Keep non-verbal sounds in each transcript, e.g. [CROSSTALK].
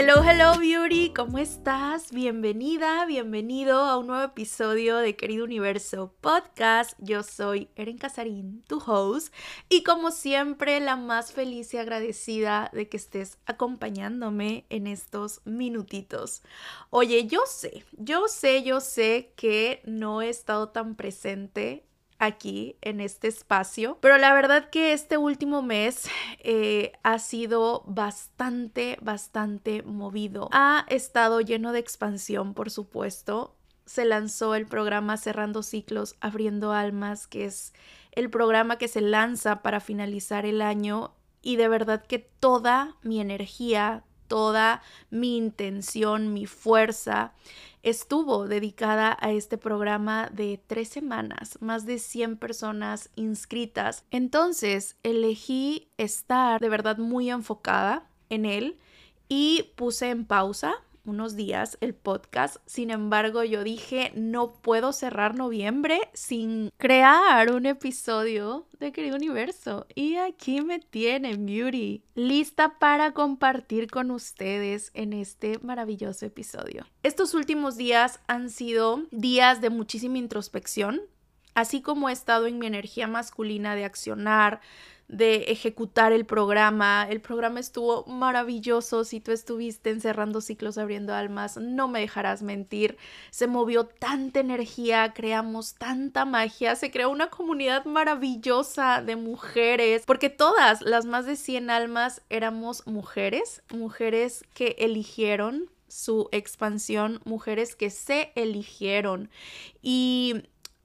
Hello, hello beauty, ¿cómo estás? Bienvenida, bienvenido a un nuevo episodio de Querido Universo Podcast. Yo soy Eren Casarín, tu host, y como siempre la más feliz y agradecida de que estés acompañándome en estos minutitos. Oye, yo sé, yo sé, yo sé que no he estado tan presente aquí en este espacio. Pero la verdad que este último mes eh, ha sido bastante, bastante movido. Ha estado lleno de expansión, por supuesto. Se lanzó el programa Cerrando Ciclos, Abriendo Almas, que es el programa que se lanza para finalizar el año y de verdad que toda mi energía, toda mi intención, mi fuerza estuvo dedicada a este programa de tres semanas, más de 100 personas inscritas. Entonces elegí estar de verdad muy enfocada en él y puse en pausa unos días el podcast. Sin embargo, yo dije, no puedo cerrar noviembre sin crear un episodio de Querido Universo. Y aquí me tienen, Beauty, lista para compartir con ustedes en este maravilloso episodio. Estos últimos días han sido días de muchísima introspección. Así como he estado en mi energía masculina de accionar, de ejecutar el programa. El programa estuvo maravilloso. Si tú estuviste encerrando ciclos, abriendo almas, no me dejarás mentir. Se movió tanta energía, creamos tanta magia, se creó una comunidad maravillosa de mujeres, porque todas las más de 100 almas éramos mujeres, mujeres que eligieron su expansión, mujeres que se eligieron. Y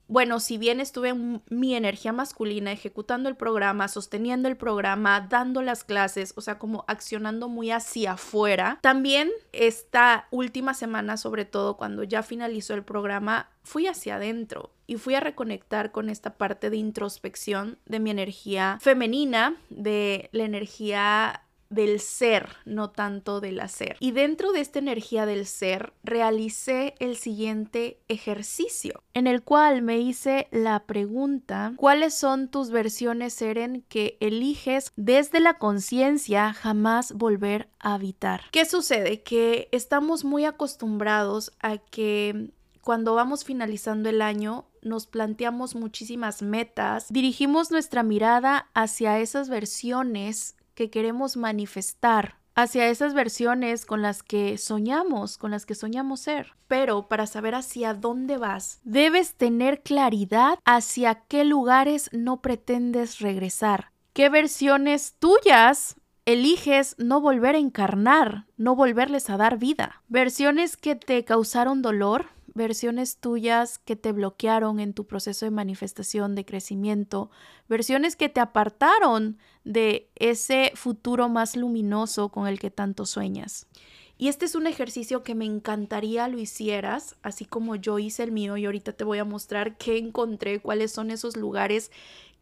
bueno, si bien estuve en mi energía masculina ejecutando el programa, sosteniendo el programa, dando las clases, o sea, como accionando muy hacia afuera, también esta última semana, sobre todo cuando ya finalizó el programa, fui hacia adentro y fui a reconectar con esta parte de introspección de mi energía femenina, de la energía del ser, no tanto del hacer. Y dentro de esta energía del ser, realicé el siguiente ejercicio, en el cual me hice la pregunta, ¿cuáles son tus versiones Eren que eliges desde la conciencia jamás volver a habitar? ¿Qué sucede? Que estamos muy acostumbrados a que cuando vamos finalizando el año nos planteamos muchísimas metas, dirigimos nuestra mirada hacia esas versiones que queremos manifestar, hacia esas versiones con las que soñamos, con las que soñamos ser. Pero para saber hacia dónde vas, debes tener claridad hacia qué lugares no pretendes regresar, qué versiones tuyas eliges no volver a encarnar, no volverles a dar vida, versiones que te causaron dolor, versiones tuyas que te bloquearon en tu proceso de manifestación, de crecimiento, versiones que te apartaron de ese futuro más luminoso con el que tanto sueñas. Y este es un ejercicio que me encantaría lo hicieras, así como yo hice el mío y ahorita te voy a mostrar qué encontré, cuáles son esos lugares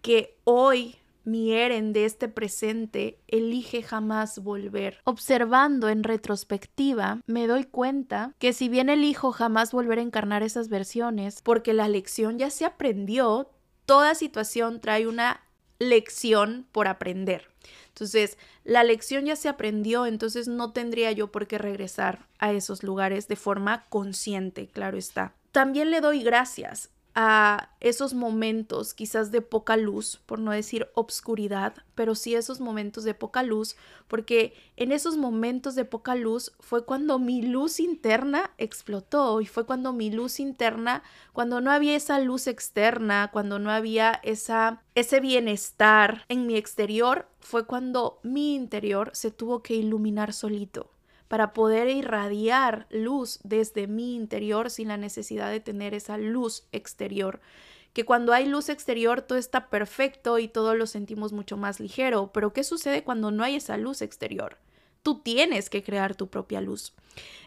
que hoy mi Eren de este presente elige jamás volver. Observando en retrospectiva, me doy cuenta que si bien elijo jamás volver a encarnar esas versiones, porque la lección ya se aprendió, toda situación trae una lección por aprender. Entonces, la lección ya se aprendió, entonces no tendría yo por qué regresar a esos lugares de forma consciente, claro está. También le doy gracias a esos momentos quizás de poca luz, por no decir obscuridad, pero sí esos momentos de poca luz, porque en esos momentos de poca luz fue cuando mi luz interna explotó y fue cuando mi luz interna, cuando no había esa luz externa, cuando no había esa ese bienestar en mi exterior, fue cuando mi interior se tuvo que iluminar solito para poder irradiar luz desde mi interior sin la necesidad de tener esa luz exterior. Que cuando hay luz exterior todo está perfecto y todo lo sentimos mucho más ligero, pero ¿qué sucede cuando no hay esa luz exterior? Tú tienes que crear tu propia luz.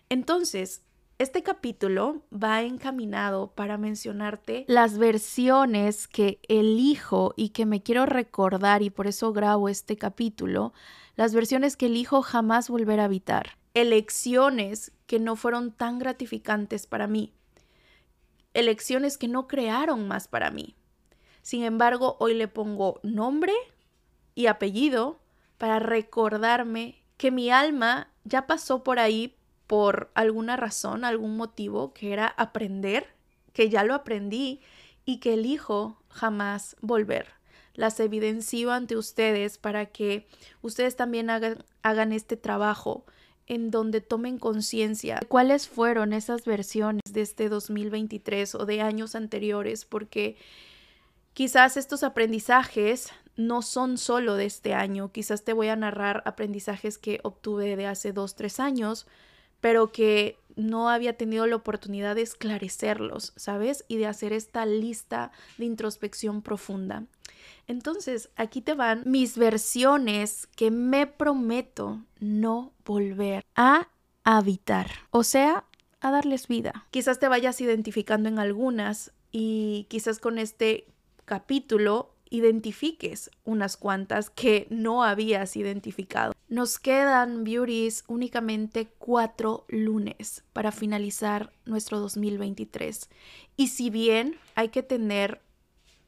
Entonces, este capítulo va encaminado para mencionarte las versiones que elijo y que me quiero recordar y por eso grabo este capítulo, las versiones que elijo jamás volver a habitar elecciones que no fueron tan gratificantes para mí, elecciones que no crearon más para mí. Sin embargo, hoy le pongo nombre y apellido para recordarme que mi alma ya pasó por ahí por alguna razón, algún motivo, que era aprender, que ya lo aprendí y que elijo jamás volver. Las evidencio ante ustedes para que ustedes también hagan, hagan este trabajo en donde tomen conciencia de cuáles fueron esas versiones de este 2023 o de años anteriores, porque quizás estos aprendizajes no son solo de este año, quizás te voy a narrar aprendizajes que obtuve de hace dos, tres años, pero que no había tenido la oportunidad de esclarecerlos, ¿sabes? Y de hacer esta lista de introspección profunda. Entonces, aquí te van mis versiones que me prometo no volver a habitar, o sea, a darles vida. Quizás te vayas identificando en algunas y quizás con este capítulo identifiques unas cuantas que no habías identificado. Nos quedan, beauties, únicamente cuatro lunes para finalizar nuestro 2023. Y si bien hay que tener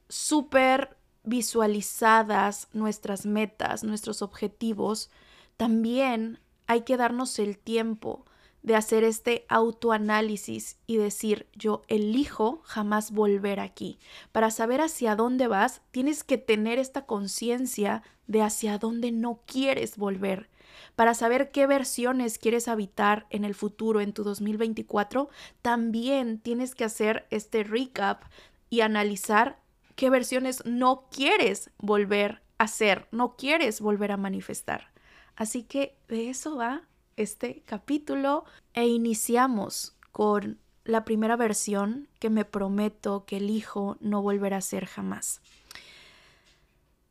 súper visualizadas nuestras metas, nuestros objetivos, también hay que darnos el tiempo de hacer este autoanálisis y decir, yo elijo jamás volver aquí. Para saber hacia dónde vas, tienes que tener esta conciencia de hacia dónde no quieres volver. Para saber qué versiones quieres habitar en el futuro, en tu 2024, también tienes que hacer este recap y analizar qué versiones no quieres volver a ser, no quieres volver a manifestar. Así que de eso va este capítulo e iniciamos con la primera versión que me prometo que elijo no volver a ser jamás.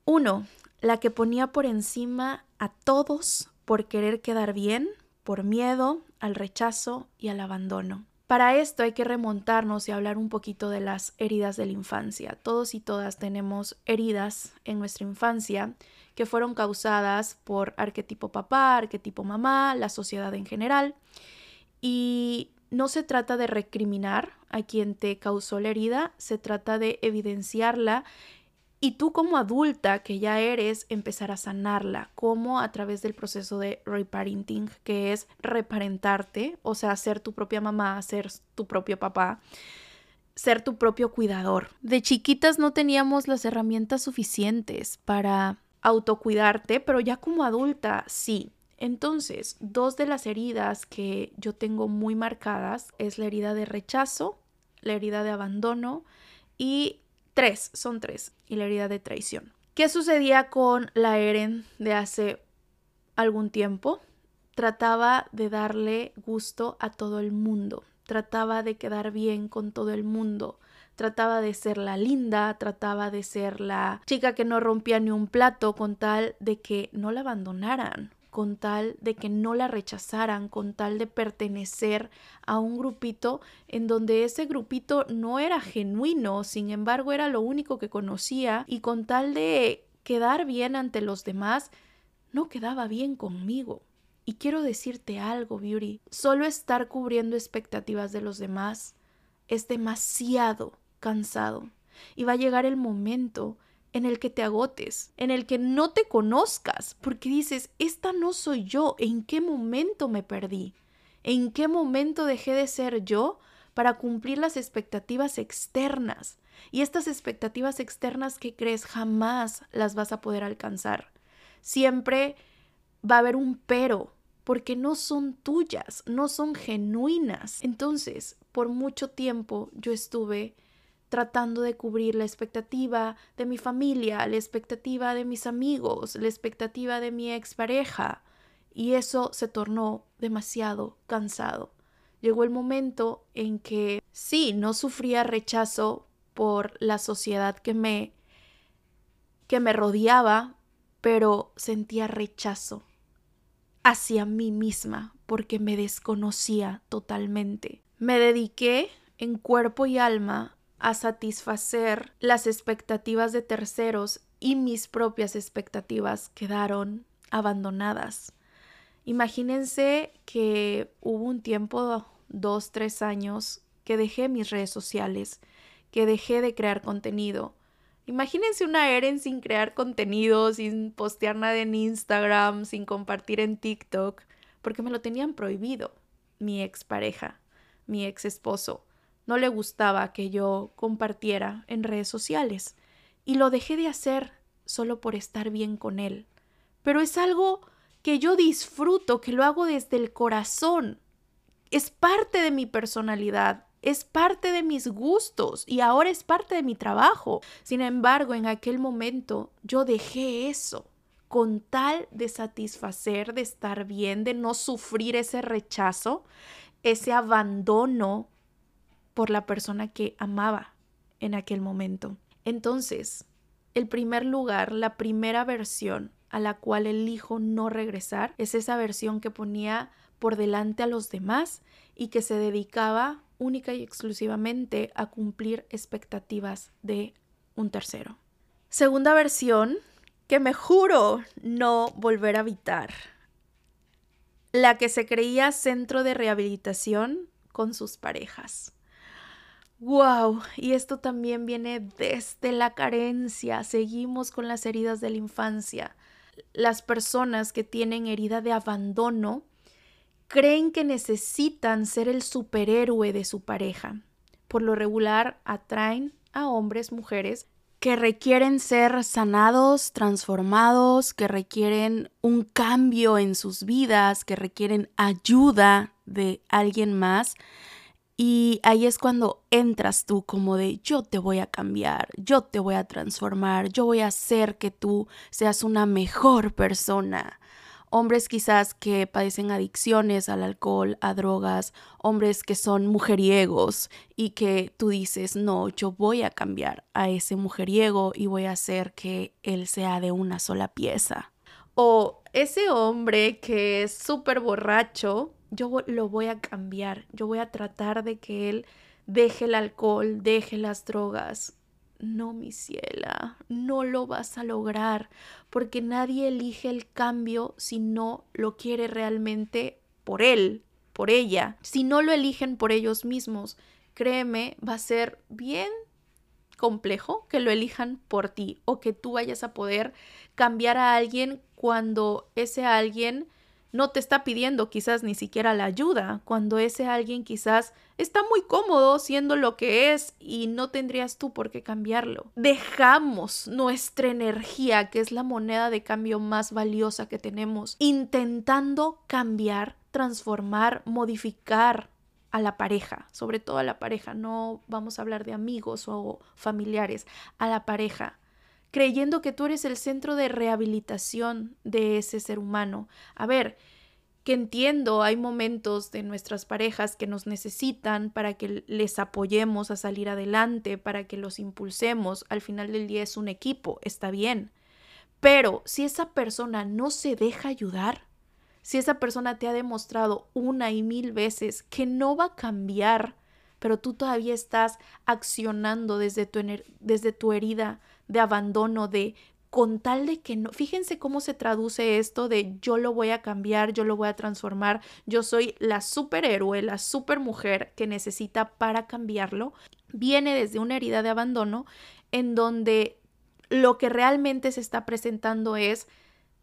Uno, la que ponía por encima a todos por querer quedar bien, por miedo al rechazo y al abandono. Para esto hay que remontarnos y hablar un poquito de las heridas de la infancia. Todos y todas tenemos heridas en nuestra infancia que fueron causadas por arquetipo papá, arquetipo mamá, la sociedad en general. Y no se trata de recriminar a quien te causó la herida, se trata de evidenciarla y tú como adulta que ya eres empezar a sanarla, como a través del proceso de reparenting, que es reparentarte, o sea, ser tu propia mamá, ser tu propio papá, ser tu propio cuidador. De chiquitas no teníamos las herramientas suficientes para autocuidarte, pero ya como adulta sí. Entonces, dos de las heridas que yo tengo muy marcadas es la herida de rechazo, la herida de abandono y Tres, son tres, y la herida de traición. ¿Qué sucedía con la Eren de hace algún tiempo? Trataba de darle gusto a todo el mundo, trataba de quedar bien con todo el mundo, trataba de ser la linda, trataba de ser la chica que no rompía ni un plato con tal de que no la abandonaran, con tal de que no la rechazaran, con tal de pertenecer a un grupito en donde ese grupito no era genuino, sin embargo era lo único que conocía y con tal de quedar bien ante los demás, no quedaba bien conmigo. Y quiero decirte algo, Beauty, solo estar cubriendo expectativas de los demás es demasiado cansado. Y va a llegar el momento en el que te agotes, en el que no te conozcas, porque dices, esta no soy yo, ¿en qué momento me perdí? ¿En qué momento dejé de ser yo para cumplir las expectativas externas? Y estas expectativas externas que crees jamás las vas a poder alcanzar. Siempre va a haber un pero, porque no son tuyas, no son genuinas. Entonces, por mucho tiempo yo estuve tratando de cubrir la expectativa de mi familia, la expectativa de mis amigos, la expectativa de mi expareja. Y eso se tornó demasiado cansado. Llegó el momento en que sí, no sufría rechazo por la sociedad que me que me rodeaba, pero sentía rechazo hacia mí misma porque me desconocía totalmente. Me dediqué en cuerpo y alma a satisfacer las expectativas de terceros y mis propias expectativas quedaron abandonadas. Imagínense que hubo un tiempo, dos, tres años, que dejé mis redes sociales, que dejé de crear contenido. Imagínense una Eren sin crear contenido, sin postear nada en Instagram, sin compartir en TikTok, porque me lo tenían prohibido. Mi expareja, mi ex esposo, no le gustaba que yo compartiera en redes sociales y lo dejé de hacer solo por estar bien con él. Pero es algo que yo disfruto, que lo hago desde el corazón. Es parte de mi personalidad, es parte de mis gustos y ahora es parte de mi trabajo. Sin embargo, en aquel momento yo dejé eso con tal de satisfacer, de estar bien, de no sufrir ese rechazo, ese abandono por la persona que amaba en aquel momento. Entonces, el primer lugar, la primera versión a la cual elijo no regresar es esa versión que ponía por delante a los demás y que se dedicaba única y exclusivamente a cumplir expectativas de un tercero. Segunda versión que me juro no volver a habitar. La que se creía centro de rehabilitación con sus parejas. Wow, y esto también viene desde la carencia. Seguimos con las heridas de la infancia. Las personas que tienen herida de abandono creen que necesitan ser el superhéroe de su pareja. Por lo regular atraen a hombres, mujeres que requieren ser sanados, transformados, que requieren un cambio en sus vidas, que requieren ayuda de alguien más y ahí es cuando entras tú como de yo te voy a cambiar, yo te voy a transformar, yo voy a hacer que tú seas una mejor persona. Hombres quizás que padecen adicciones al alcohol, a drogas, hombres que son mujeriegos y que tú dices, no, yo voy a cambiar a ese mujeriego y voy a hacer que él sea de una sola pieza. O ese hombre que es súper borracho yo lo voy a cambiar, yo voy a tratar de que él deje el alcohol, deje las drogas. No, mi ciela, no lo vas a lograr, porque nadie elige el cambio si no lo quiere realmente por él, por ella. Si no lo eligen por ellos mismos, créeme, va a ser bien complejo que lo elijan por ti o que tú vayas a poder cambiar a alguien cuando ese alguien no te está pidiendo quizás ni siquiera la ayuda, cuando ese alguien quizás está muy cómodo siendo lo que es y no tendrías tú por qué cambiarlo. Dejamos nuestra energía, que es la moneda de cambio más valiosa que tenemos, intentando cambiar, transformar, modificar a la pareja, sobre todo a la pareja, no vamos a hablar de amigos o familiares, a la pareja creyendo que tú eres el centro de rehabilitación de ese ser humano. A ver, que entiendo, hay momentos de nuestras parejas que nos necesitan para que les apoyemos a salir adelante, para que los impulsemos. Al final del día es un equipo, está bien. Pero si esa persona no se deja ayudar, si esa persona te ha demostrado una y mil veces que no va a cambiar, pero tú todavía estás accionando desde tu, desde tu herida de abandono, de con tal de que no, fíjense cómo se traduce esto de yo lo voy a cambiar, yo lo voy a transformar, yo soy la superhéroe, la supermujer que necesita para cambiarlo, viene desde una herida de abandono en donde lo que realmente se está presentando es,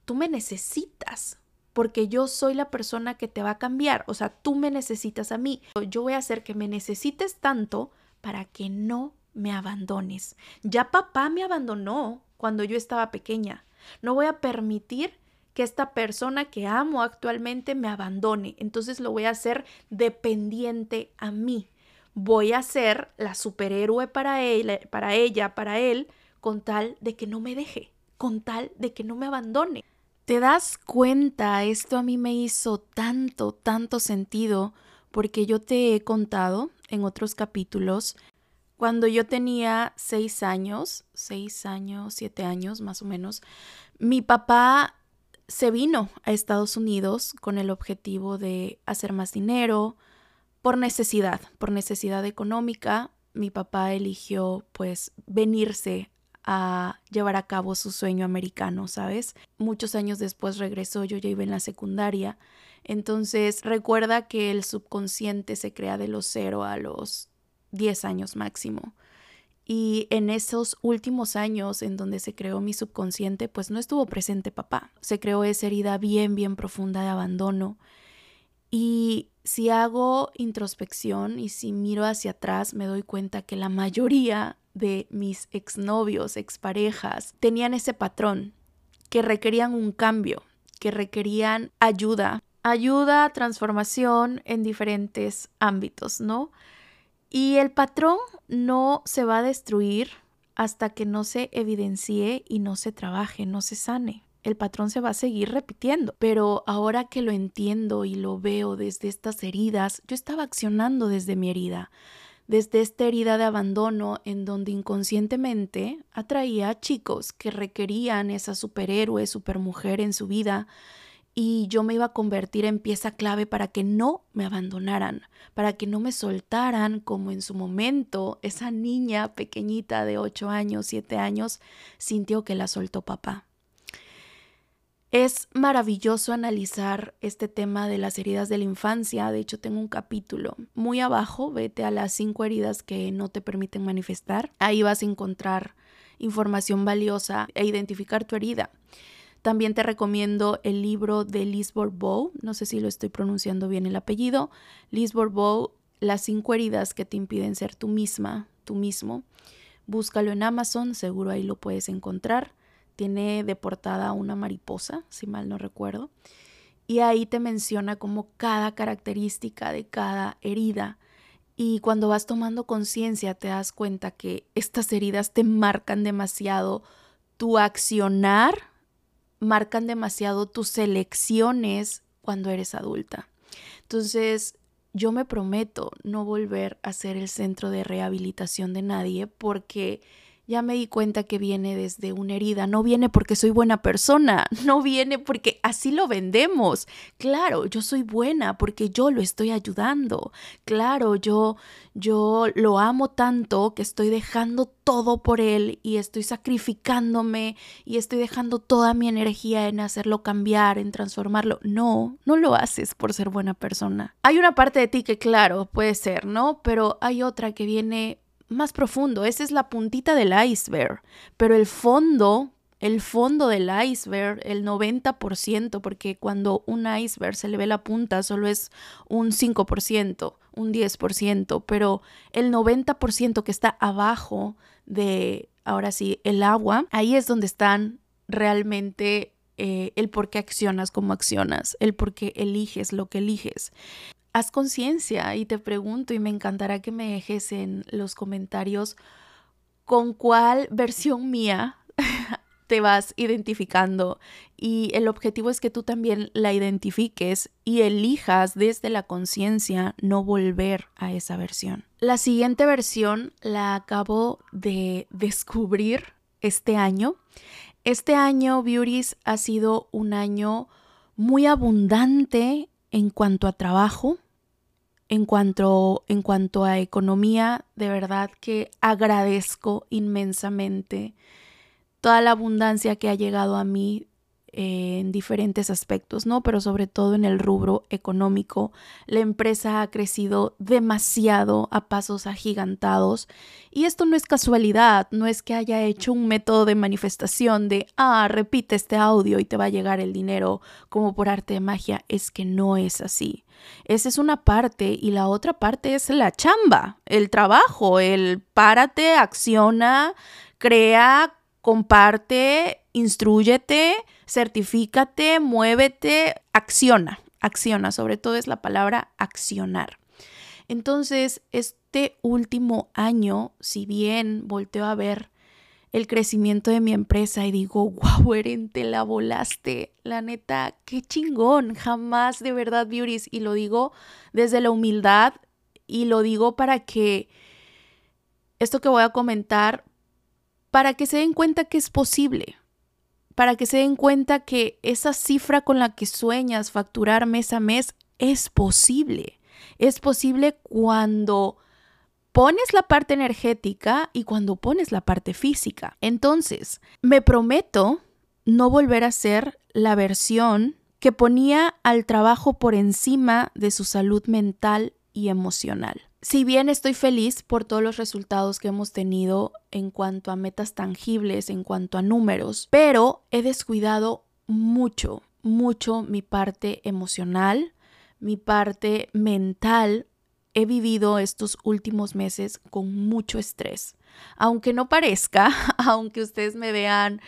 tú me necesitas, porque yo soy la persona que te va a cambiar, o sea, tú me necesitas a mí, yo voy a hacer que me necesites tanto para que no me abandones. Ya papá me abandonó cuando yo estaba pequeña. No voy a permitir que esta persona que amo actualmente me abandone. Entonces lo voy a hacer dependiente a mí. Voy a ser la superhéroe para él, para ella, para él, con tal de que no me deje, con tal de que no me abandone. ¿Te das cuenta? Esto a mí me hizo tanto, tanto sentido porque yo te he contado en otros capítulos cuando yo tenía seis años, seis años, siete años más o menos, mi papá se vino a Estados Unidos con el objetivo de hacer más dinero por necesidad, por necesidad económica. Mi papá eligió pues venirse a llevar a cabo su sueño americano, ¿sabes? Muchos años después regresó, yo ya iba en la secundaria. Entonces recuerda que el subconsciente se crea de los cero a los 10 años máximo. Y en esos últimos años en donde se creó mi subconsciente, pues no estuvo presente papá. Se creó esa herida bien, bien profunda de abandono. Y si hago introspección y si miro hacia atrás, me doy cuenta que la mayoría de mis exnovios, exparejas, tenían ese patrón, que requerían un cambio, que requerían ayuda, ayuda, transformación en diferentes ámbitos, ¿no? Y el patrón no se va a destruir hasta que no se evidencie y no se trabaje, no se sane. El patrón se va a seguir repitiendo, pero ahora que lo entiendo y lo veo desde estas heridas, yo estaba accionando desde mi herida, desde esta herida de abandono en donde inconscientemente atraía a chicos que requerían esa superhéroe, supermujer en su vida y yo me iba a convertir en pieza clave para que no me abandonaran, para que no me soltaran como en su momento esa niña pequeñita de 8 años, 7 años sintió que la soltó papá. Es maravilloso analizar este tema de las heridas de la infancia. De hecho, tengo un capítulo muy abajo. Vete a las cinco heridas que no te permiten manifestar. Ahí vas a encontrar información valiosa e identificar tu herida. También te recomiendo el libro de Liz Bourbeau. No sé si lo estoy pronunciando bien el apellido. Liz Bourbeau, Las cinco heridas que te impiden ser tú misma, tú mismo. Búscalo en Amazon, seguro ahí lo puedes encontrar. Tiene de portada una mariposa, si mal no recuerdo. Y ahí te menciona como cada característica de cada herida. Y cuando vas tomando conciencia te das cuenta que estas heridas te marcan demasiado tu accionar, marcan demasiado tus elecciones cuando eres adulta. Entonces, yo me prometo no volver a ser el centro de rehabilitación de nadie porque ya me di cuenta que viene desde una herida, no viene porque soy buena persona, [LAUGHS] no viene porque así lo vendemos. Claro, yo soy buena porque yo lo estoy ayudando. Claro, yo yo lo amo tanto que estoy dejando todo por él y estoy sacrificándome y estoy dejando toda mi energía en hacerlo cambiar, en transformarlo. No, no lo haces por ser buena persona. Hay una parte de ti que claro, puede ser, ¿no? Pero hay otra que viene más profundo. Esa es la puntita del iceberg. Pero el fondo, el fondo del iceberg, el 90%, porque cuando un iceberg se le ve la punta solo es un 5%, un 10%, pero el 90% que está abajo de, ahora sí, el agua, ahí es donde están realmente eh, el por qué accionas como accionas, el por qué eliges lo que eliges haz conciencia y te pregunto y me encantará que me dejes en los comentarios con cuál versión mía [LAUGHS] te vas identificando y el objetivo es que tú también la identifiques y elijas desde la conciencia no volver a esa versión. La siguiente versión la acabo de descubrir este año. Este año, Beauties, ha sido un año muy abundante en cuanto a trabajo, en cuanto, en cuanto a economía, de verdad que agradezco inmensamente toda la abundancia que ha llegado a mí en diferentes aspectos, ¿no? Pero sobre todo en el rubro económico. La empresa ha crecido demasiado a pasos agigantados y esto no es casualidad, no es que haya hecho un método de manifestación de, ah, repite este audio y te va a llegar el dinero como por arte de magia, es que no es así. Esa es una parte y la otra parte es la chamba, el trabajo, el párate, acciona, crea, comparte, instruyete, certifícate, muévete, acciona, acciona, sobre todo es la palabra accionar. Entonces, este último año, si bien volteo a ver el crecimiento de mi empresa y digo, wow, Eren, te la volaste. La neta, qué chingón. Jamás de verdad, Beauties. Y lo digo desde la humildad y lo digo para que esto que voy a comentar para que se den cuenta que es posible, para que se den cuenta que esa cifra con la que sueñas facturar mes a mes es posible. Es posible cuando pones la parte energética y cuando pones la parte física. Entonces, me prometo no volver a ser la versión que ponía al trabajo por encima de su salud mental y emocional. Si bien estoy feliz por todos los resultados que hemos tenido en cuanto a metas tangibles, en cuanto a números, pero he descuidado mucho, mucho mi parte emocional, mi parte mental, he vivido estos últimos meses con mucho estrés. Aunque no parezca, [LAUGHS] aunque ustedes me vean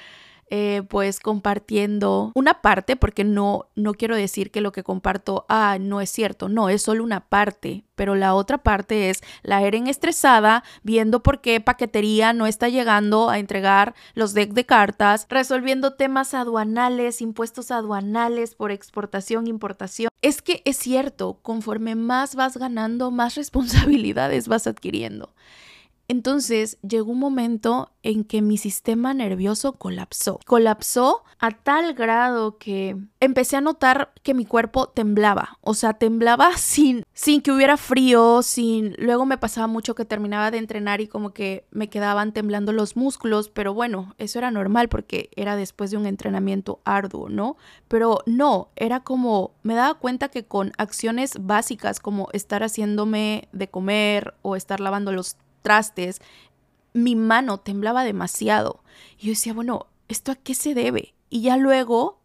eh, pues compartiendo una parte, porque no, no quiero decir que lo que comparto, ah, no es cierto, no, es solo una parte, pero la otra parte es la Eren estresada viendo por qué paquetería no está llegando a entregar los decks de cartas, resolviendo temas aduanales, impuestos aduanales por exportación, importación. Es que es cierto, conforme más vas ganando, más [LAUGHS] responsabilidades vas adquiriendo. Entonces llegó un momento en que mi sistema nervioso colapsó. Colapsó a tal grado que empecé a notar que mi cuerpo temblaba. O sea, temblaba [LAUGHS] sin, sin que hubiera frío, sin... Luego me pasaba mucho que terminaba de entrenar y como que me quedaban temblando los músculos, pero bueno, eso era normal porque era después de un entrenamiento arduo, ¿no? Pero no, era como... Me daba cuenta que con acciones básicas como estar haciéndome de comer o estar lavando los trastes, mi mano temblaba demasiado. Y yo decía, bueno, ¿esto a qué se debe? Y ya luego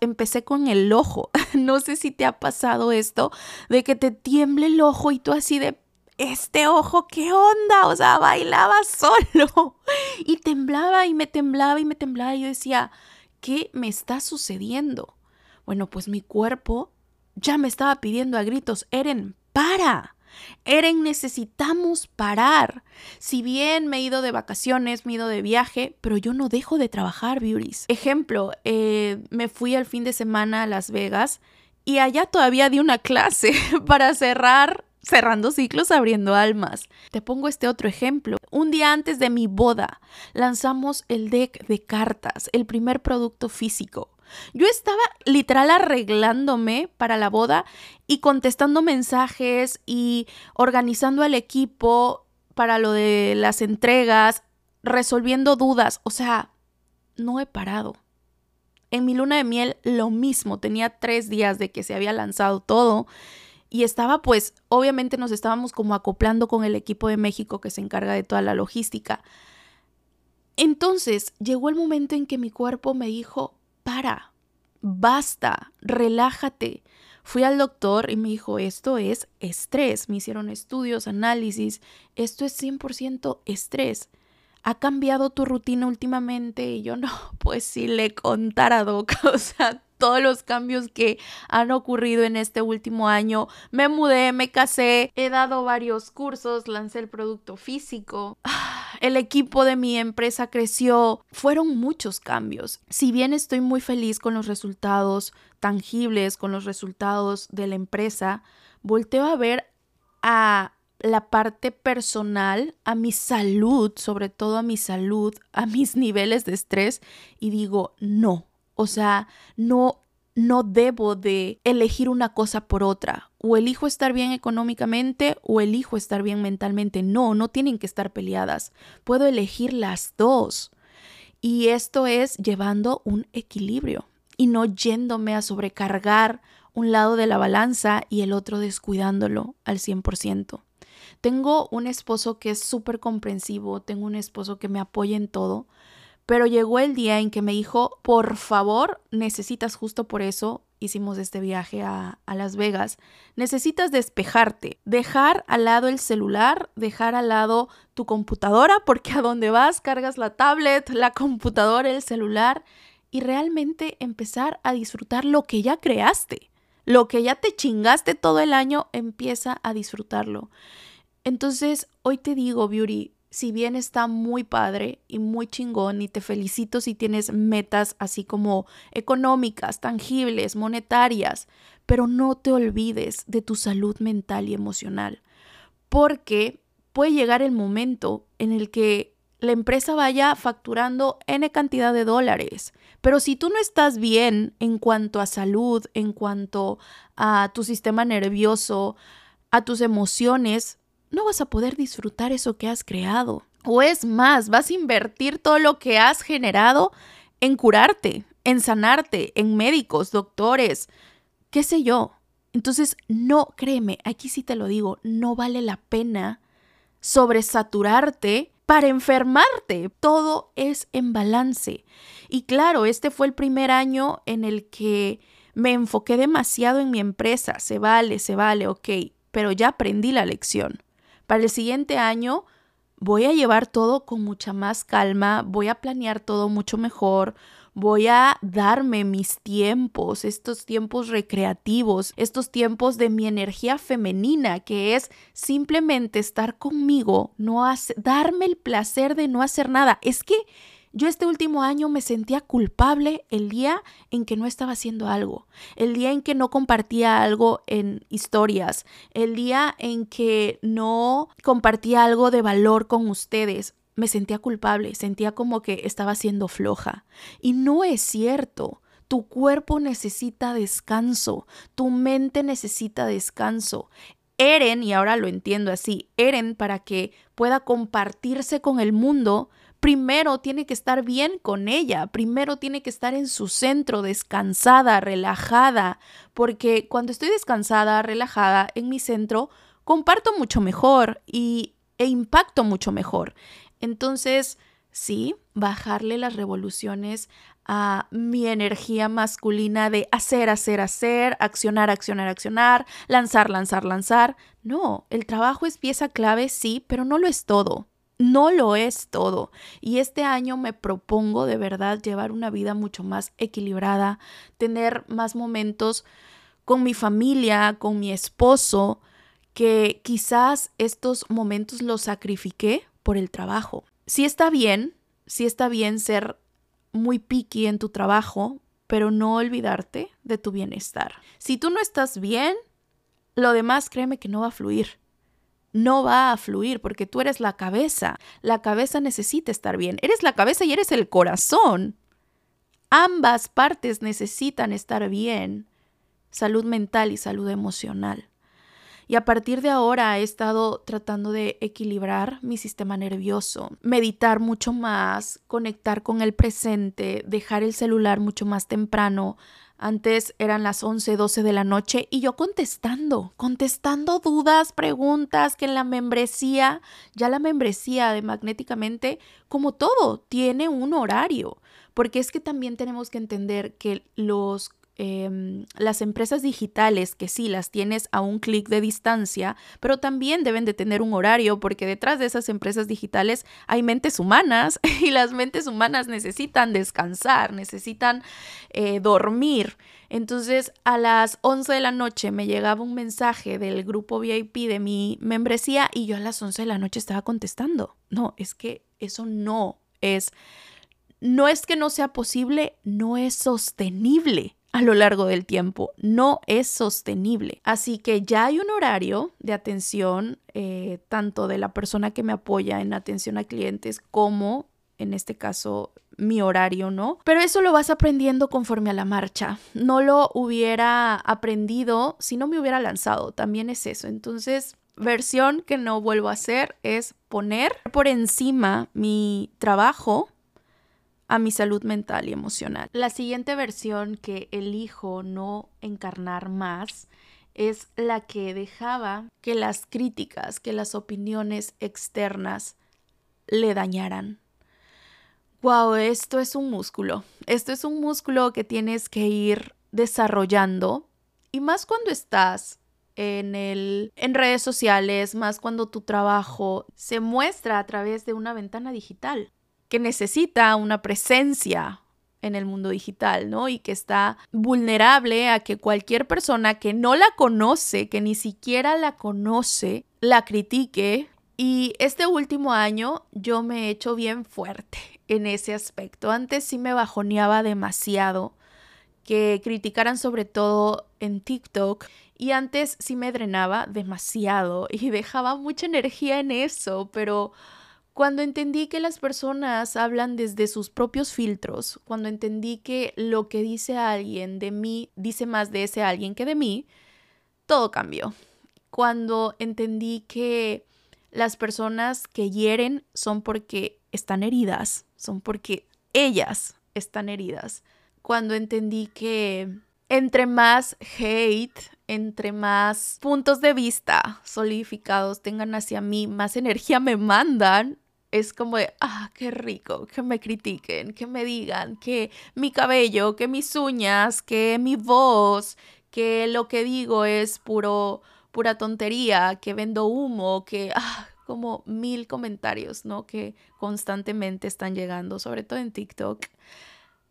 empecé con el ojo. [LAUGHS] no sé si te ha pasado esto, de que te tiemble el ojo y tú así de, este ojo, ¿qué onda? O sea, bailaba [LAUGHS] solo. y temblaba y me temblaba y me temblaba. Y yo decía, ¿qué me está sucediendo? Bueno, pues mi cuerpo ya me estaba pidiendo a gritos, Eren, para. Eren, necesitamos parar. Si bien me he ido de vacaciones, me he ido de viaje, pero yo no dejo de trabajar, beauties. Ejemplo, eh, me fui al fin de semana a Las Vegas y allá todavía di una clase [LAUGHS] para cerrar cerrando ciclos, abriendo almas. Te pongo este otro ejemplo. Un día antes de mi boda, lanzamos el deck de cartas, el primer producto físico. Yo estaba literal arreglándome para la boda y contestando mensajes y organizando al equipo para lo de las entregas, resolviendo dudas. O sea, no he parado. En mi luna de miel lo mismo, tenía tres días de que se había lanzado todo y estaba pues, obviamente nos estábamos como acoplando con el equipo de México que se encarga de toda la logística. Entonces llegó el momento en que mi cuerpo me dijo, para, basta, relájate. Fui al doctor y me dijo, esto es estrés. Me hicieron estudios, análisis. Esto es 100% estrés. ¿Ha cambiado tu rutina últimamente? Y yo no, pues si le contara, Doc. [LAUGHS] O sea, todos los cambios que han ocurrido en este último año. Me mudé, me casé, he dado varios cursos, lancé el producto físico. El equipo de mi empresa creció. Fueron muchos cambios. Si bien estoy muy feliz con los resultados tangibles, con los resultados de la empresa, volteo a ver a la parte personal, a mi salud, sobre todo a mi salud, a mis [LAUGHS] niveles de estrés y digo, no, o sea, no no debo de elegir una cosa por otra. O elijo estar bien económicamente o elijo estar bien mentalmente. No, no tienen que estar peleadas. Puedo elegir las dos. Y esto es llevando un equilibrio y no yéndome a sobrecargar un lado de la balanza y el otro descuidándolo al 100%. Tengo un esposo que es súper comprensivo, tengo un esposo que me apoya en todo, pero llegó el día en que me dijo, por favor, necesitas justo por eso, hicimos este viaje a, Las Vegas, necesitas despejarte, dejar al lado el celular, dejar al lado tu computadora, porque a donde vas cargas la tablet, la computadora, el celular, y realmente empezar a disfrutar lo que ya creaste. Lo que ya te chingaste todo el año, empieza a disfrutarlo. Entonces, hoy te digo, Beauty, si bien está muy padre y muy chingón y te felicito si tienes metas así como económicas, tangibles, monetarias, pero no te olvides de tu salud mental y emocional, porque puede llegar el momento en el que la empresa vaya facturando N cantidad de dólares, pero si tú no estás bien en cuanto a salud, en cuanto a tu sistema nervioso, a tus emociones, no vas a poder disfrutar eso que has creado. O es más, vas a invertir todo lo que has generado en curarte, en sanarte, en médicos, doctores, qué sé yo. Entonces, no, créeme, aquí sí te lo digo, no vale la pena sobresaturarte para enfermarte. Todo es en balance. Y claro, este fue el primer año en el que Me enfoqué demasiado en mi empresa, se vale, se vale, ok, pero ya aprendí la lección. Para el siguiente año voy a llevar todo con mucha más calma, voy a planear todo mucho mejor, voy a darme mis tiempos, estos tiempos recreativos, estos tiempos de mi energía femenina, que es simplemente estar conmigo, no darme el placer de no hacer nada. Es que yo este último año me sentía culpable el día en que no estaba haciendo algo, el día en que no compartía algo en historias, el día en que no compartía algo de valor con ustedes. Me sentía culpable, sentía como que estaba siendo floja. Y no es cierto. Tu cuerpo necesita descanso, tu mente necesita descanso. Eren, y ahora lo entiendo así, Eren para que pueda compartirse con el mundo, primero tiene que estar bien con ella, primero tiene que estar en su centro, descansada, relajada, porque cuando estoy descansada, relajada en mi centro, comparto mucho mejor y, e impacto mucho mejor. Entonces, sí, bajarle las revoluciones a mi energía masculina de hacer, hacer, hacer, accionar, accionar, accionar, lanzar, lanzar, lanzar. No, el trabajo es pieza clave, sí, pero no lo es todo no lo es todo. Y este año me propongo de verdad llevar una vida mucho más equilibrada, tener más momentos con mi familia, con mi esposo, que quizás estos momentos los sacrifiqué por el trabajo. Sí está bien, sí está bien ser muy picky en tu trabajo, pero no olvidarte de tu bienestar. Si tú no estás bien, lo demás créeme que no va a fluir no va a fluir porque tú eres la cabeza. La cabeza necesita estar bien. Eres la cabeza y eres el corazón. Ambas partes necesitan estar bien. Salud mental y salud emocional. Y a partir de ahora he estado tratando de equilibrar mi sistema nervioso, meditar mucho más, conectar con el presente, dejar el celular mucho más temprano, antes eran las 11, 12 de la noche y yo contestando, contestando dudas, preguntas que en la membresía, ya la membresía de Magnéticamente, como todo, tiene un horario, porque es que también tenemos que entender que los Em, las empresas digitales, que sí, las tienes a un clic de distancia, pero también deben de tener un horario porque detrás de esas empresas digitales hay mentes humanas [LAUGHS] y las mentes humanas necesitan descansar, necesitan eh, dormir. Entonces a las 11 de la noche me llegaba un mensaje del grupo VIP de mi membresía y yo a las 11 de la noche estaba contestando. No, es que eso no es, no es que no sea posible, no es sostenible a lo largo del tiempo. No es sostenible. Así que ya hay un horario de atención, eh, tanto de la persona que me apoya en atención a clientes como, en este caso, mi horario, ¿no? Pero eso lo vas aprendiendo conforme a la marcha. No lo hubiera aprendido si no me hubiera lanzado. También es eso. Entonces, versión que no vuelvo a hacer es poner por encima mi trabajo a mi salud mental y emocional. La siguiente versión que elijo no encarnar más es la que dejaba que las críticas, que las opiniones externas le dañaran. Wow, esto es un músculo. Esto es un músculo que tienes que ir desarrollando y más cuando estás en el en redes sociales, más cuando tu trabajo se muestra a través de una ventana digital que necesita una presencia en el mundo digital, ¿no? Y que está vulnerable a que cualquier persona que no la conoce, que ni siquiera la conoce, la critique. Y este último año yo me he hecho bien fuerte en ese aspecto. Antes sí me bajoneaba demasiado que criticaran sobre todo en TikTok y antes sí me drenaba demasiado y [LAUGHS] dejaba mucha energía en eso, pero cuando entendí que las personas hablan desde sus propios filtros, cuando entendí que lo que dice alguien de mí dice más de ese alguien que de mí, todo cambió. Cuando entendí que las personas que hieren son porque están heridas, son porque ellas están heridas. Cuando entendí que entre más hate, entre más puntos de vista solidificados tengan hacia mí, más energía me mandan, es como de, ah, qué rico, que me critiquen, que me digan que mi cabello, que mis uñas, que mi voz, que lo que digo es puro, pura tontería, que vendo humo, que, ah, como mil comentarios, ¿no? Que constantemente están llegando, sobre todo en TikTok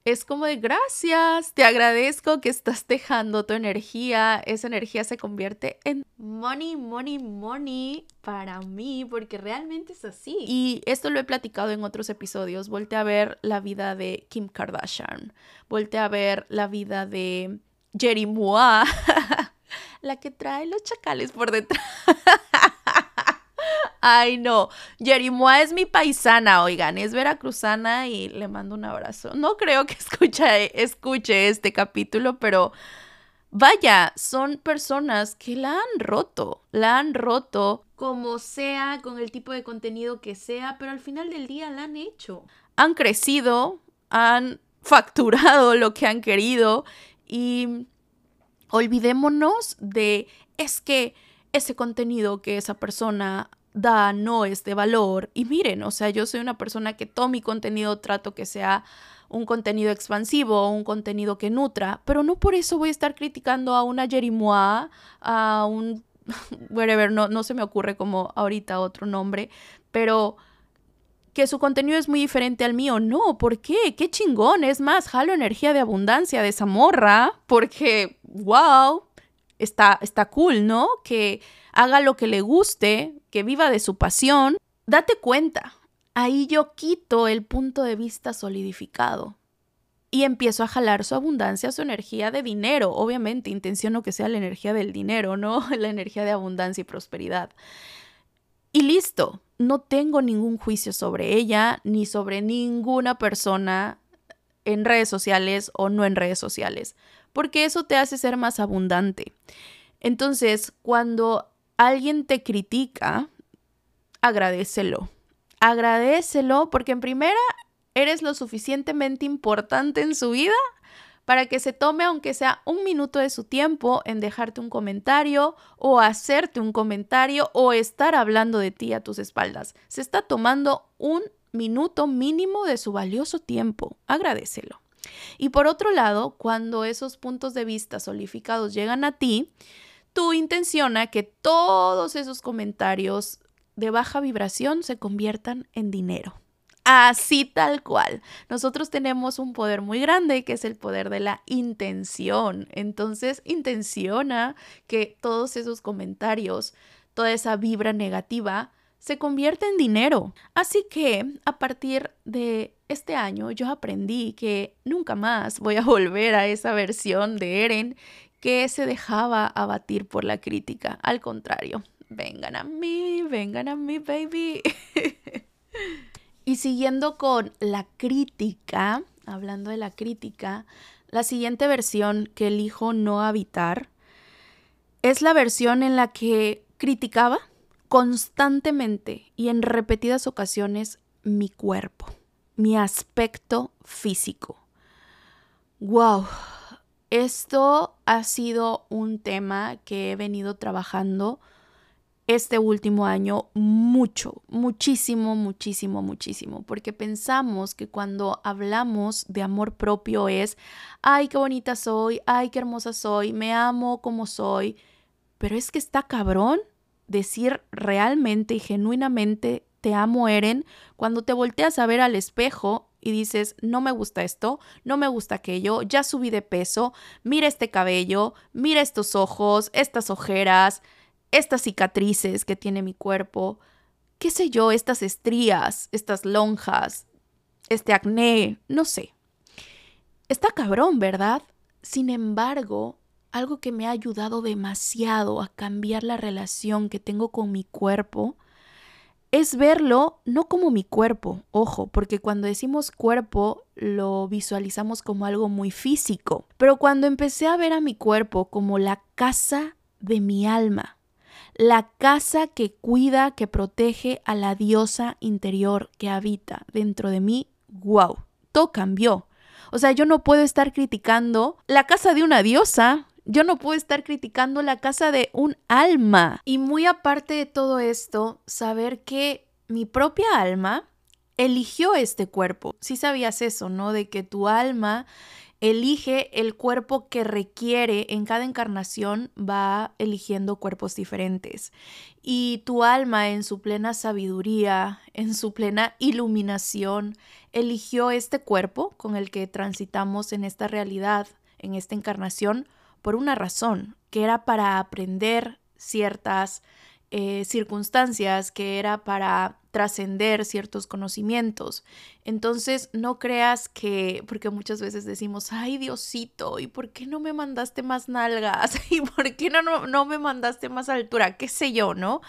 es como de gracias, te agradezco que estás dejando tu energía, esa energía se convierte en money, money, money para mí, porque realmente es así. Y esto lo he platicado en otros episodios, volte a ver la vida de Kim Kardashian, volte a ver la vida de Jerry Moa, [LAUGHS] la que trae los chacales por detrás. Ay, no. Yerimoa es mi paisana, oigan, es veracruzana y le mando un abrazo. No creo que [LAUGHS] escuche, escuche este capítulo, pero vaya, son personas que la han roto, la han roto como sea, con el tipo de contenido que sea, pero al final del día la han hecho. Han crecido, han facturado lo que han querido y olvidémonos de es que ese contenido que esa persona da no es de valor. Y miren, o sea, yo soy una persona que todo mi contenido trato que sea un contenido expansivo, un contenido que nutra, pero no por eso voy a estar criticando a una Jerimoa, a un [LAUGHS] whatever, no, no se me ocurre como ahorita otro nombre, pero que su contenido es muy diferente al mío. No, ¿por qué? Qué chingón. Es más, jalo energía de abundancia de esa morra, porque, wow, está, está cool, ¿no? Que haga lo que le guste, que viva de su pasión, date cuenta. Ahí yo quito el punto de vista solidificado y empiezo a jalar su abundancia, su energía de dinero. Obviamente, intenciono que sea la energía del dinero, no [LAUGHS] la energía de abundancia y prosperidad. Y listo, no tengo ningún juicio sobre ella ni sobre ninguna persona en redes sociales o no en redes sociales, porque eso te hace ser más abundante. Entonces, cuando alguien te critica, agradecelo. Agradecelo porque en primera eres lo suficientemente importante en su vida para que se tome aunque sea un minuto de su tiempo en dejarte un comentario o hacerte un comentario o estar hablando de ti a tus espaldas. Se está tomando un minuto mínimo de su valioso tiempo. Agradecelo. Y por otro lado, cuando esos puntos de vista solidificados llegan a ti, tú intenciona que todos esos comentarios de baja vibración se conviertan en dinero. Así tal cual. Nosotros tenemos un poder muy grande que es el poder de la intención. Entonces, intenciona que todos esos comentarios, toda esa vibra negativa, se convierta en dinero. Así que a partir de este año yo aprendí que nunca más voy a [LAUGHS] volver a esa versión de Eren que se dejaba abatir por la crítica. Al contrario, vengan a mí, vengan a mí, baby. [LAUGHS] y siguiendo con la crítica, hablando de la crítica, la siguiente versión que elijo no habitar es la versión en la que criticaba constantemente y en repetidas ocasiones mi cuerpo, mi aspecto físico. ¡Wow! Esto ha sido un tema que he venido trabajando este último año mucho, muchísimo, muchísimo, muchísimo, porque pensamos que cuando hablamos de amor propio es, ay, qué bonita soy, ay, qué hermosa soy, me amo como soy, pero es que está cabrón decir realmente y genuinamente te amo, Eren, cuando te volteas a ver al espejo y dices, no me gusta esto, no me gusta aquello, ya subí de peso, mira este cabello, mira estos ojos, estas ojeras, estas cicatrices que tiene mi cuerpo, qué sé yo, estas estrías, estas lonjas, este acné, no sé. Está cabrón, ¿verdad? Sin embargo, algo que me ha ayudado demasiado a cambiar la relación que tengo con mi cuerpo es verlo no como mi cuerpo, ojo, porque cuando decimos cuerpo lo visualizamos como algo muy físico, pero cuando empecé a ver a mi cuerpo como la casa de mi alma, la casa que cuida, que protege a la diosa interior que habita dentro de mí, wow, todo cambió. O sea, yo no puedo estar criticando la casa de una diosa, yo no puedo estar criticando la casa de un alma. Y muy aparte de todo esto, saber que mi propia alma eligió este cuerpo. Si sabías eso, ¿no? De que tu alma elige el cuerpo que requiere en cada encarnación, va eligiendo cuerpos diferentes. Y tu alma en su plena sabiduría, en su plena iluminación, eligió este cuerpo con el que transitamos en esta realidad, en esta encarnación, por una razón, que era para aprender ciertas eh, circunstancias, que era para trascender ciertos conocimientos. Entonces, no creas que, porque muchas veces decimos, ay Diosito, ¿y por qué no me mandaste más nalgas? [LAUGHS] ¿Y por qué no, no, no me mandaste más altura? ¿Qué sé yo, no?